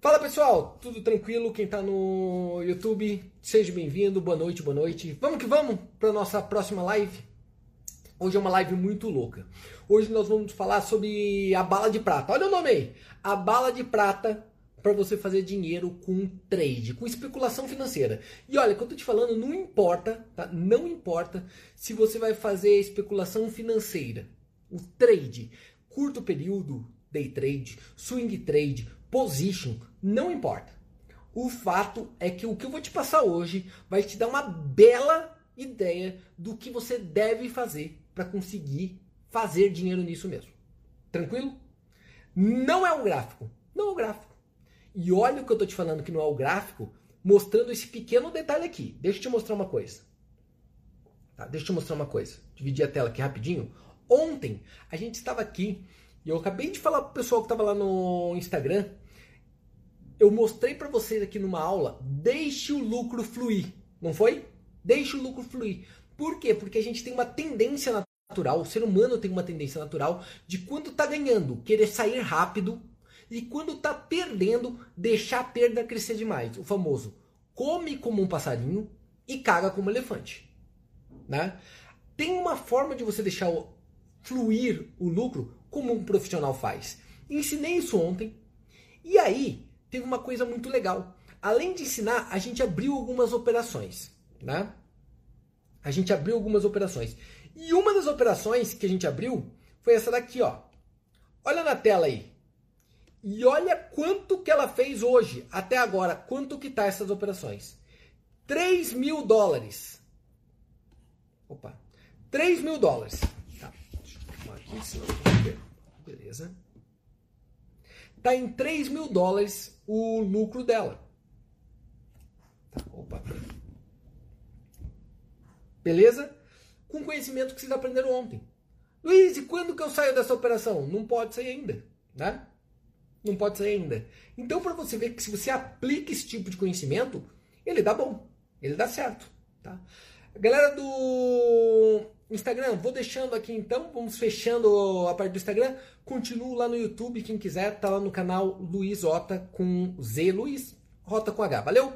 [SPEAKER 1] Fala pessoal, tudo tranquilo? Quem tá no YouTube, seja bem-vindo, boa noite, boa noite. Vamos que vamos para nossa próxima live. Hoje é uma live muito louca. Hoje nós vamos falar sobre a bala de prata. Olha o nome aí. A bala de prata para você fazer dinheiro com trade, com especulação financeira. E olha, que eu tô te falando, não importa, tá? Não importa se você vai fazer especulação financeira, o trade, curto período, day trade, swing trade, position, não importa. O fato é que o que eu vou te passar hoje vai te dar uma bela ideia do que você deve fazer para conseguir fazer dinheiro nisso mesmo. Tranquilo? Não é um gráfico. Não é um gráfico. E olha o que eu estou te falando que não é o gráfico, mostrando esse pequeno detalhe aqui. Deixa eu te mostrar uma coisa. Tá, deixa eu te mostrar uma coisa. Dividir a tela aqui rapidinho. Ontem a gente estava aqui e eu acabei de falar para o pessoal que estava lá no Instagram. Eu mostrei para vocês aqui numa aula, deixe o lucro fluir. Não foi? Deixe o lucro fluir. Por quê? Porque a gente tem uma tendência natural, o ser humano tem uma tendência natural de quando está ganhando, querer sair rápido e quando está perdendo, deixar a perda crescer demais. O famoso come como um passarinho e caga como um elefante. Né? Tem uma forma de você deixar fluir o lucro como um profissional faz. Ensinei isso ontem. E aí, teve uma coisa muito legal. Além de ensinar, a gente abriu algumas operações. Né? A gente abriu algumas operações. E uma das operações que a gente abriu foi essa daqui, ó. Olha na tela aí. E olha quanto que ela fez hoje, até agora. Quanto que tá essas operações? 3 mil dólares. Opa. 3 mil dólares. Tá. Deixa eu aqui, senão eu. Beleza. Tá em 3 mil dólares o lucro dela. Tá. Opa. Beleza? Com conhecimento que vocês aprenderam ontem. Luiz, e quando que eu saio dessa operação? Não pode sair ainda, né? Não pode sair ainda. Então, para você ver que se você aplica esse tipo de conhecimento, ele dá bom, ele dá certo, tá? Galera do Instagram, vou deixando aqui então, vamos fechando a parte do Instagram. Continuo lá no YouTube, quem quiser, tá lá no canal Luiz Ota com Z Luiz, Rota com H. Valeu?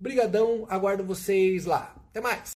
[SPEAKER 1] Brigadão, aguardo vocês lá. Até mais.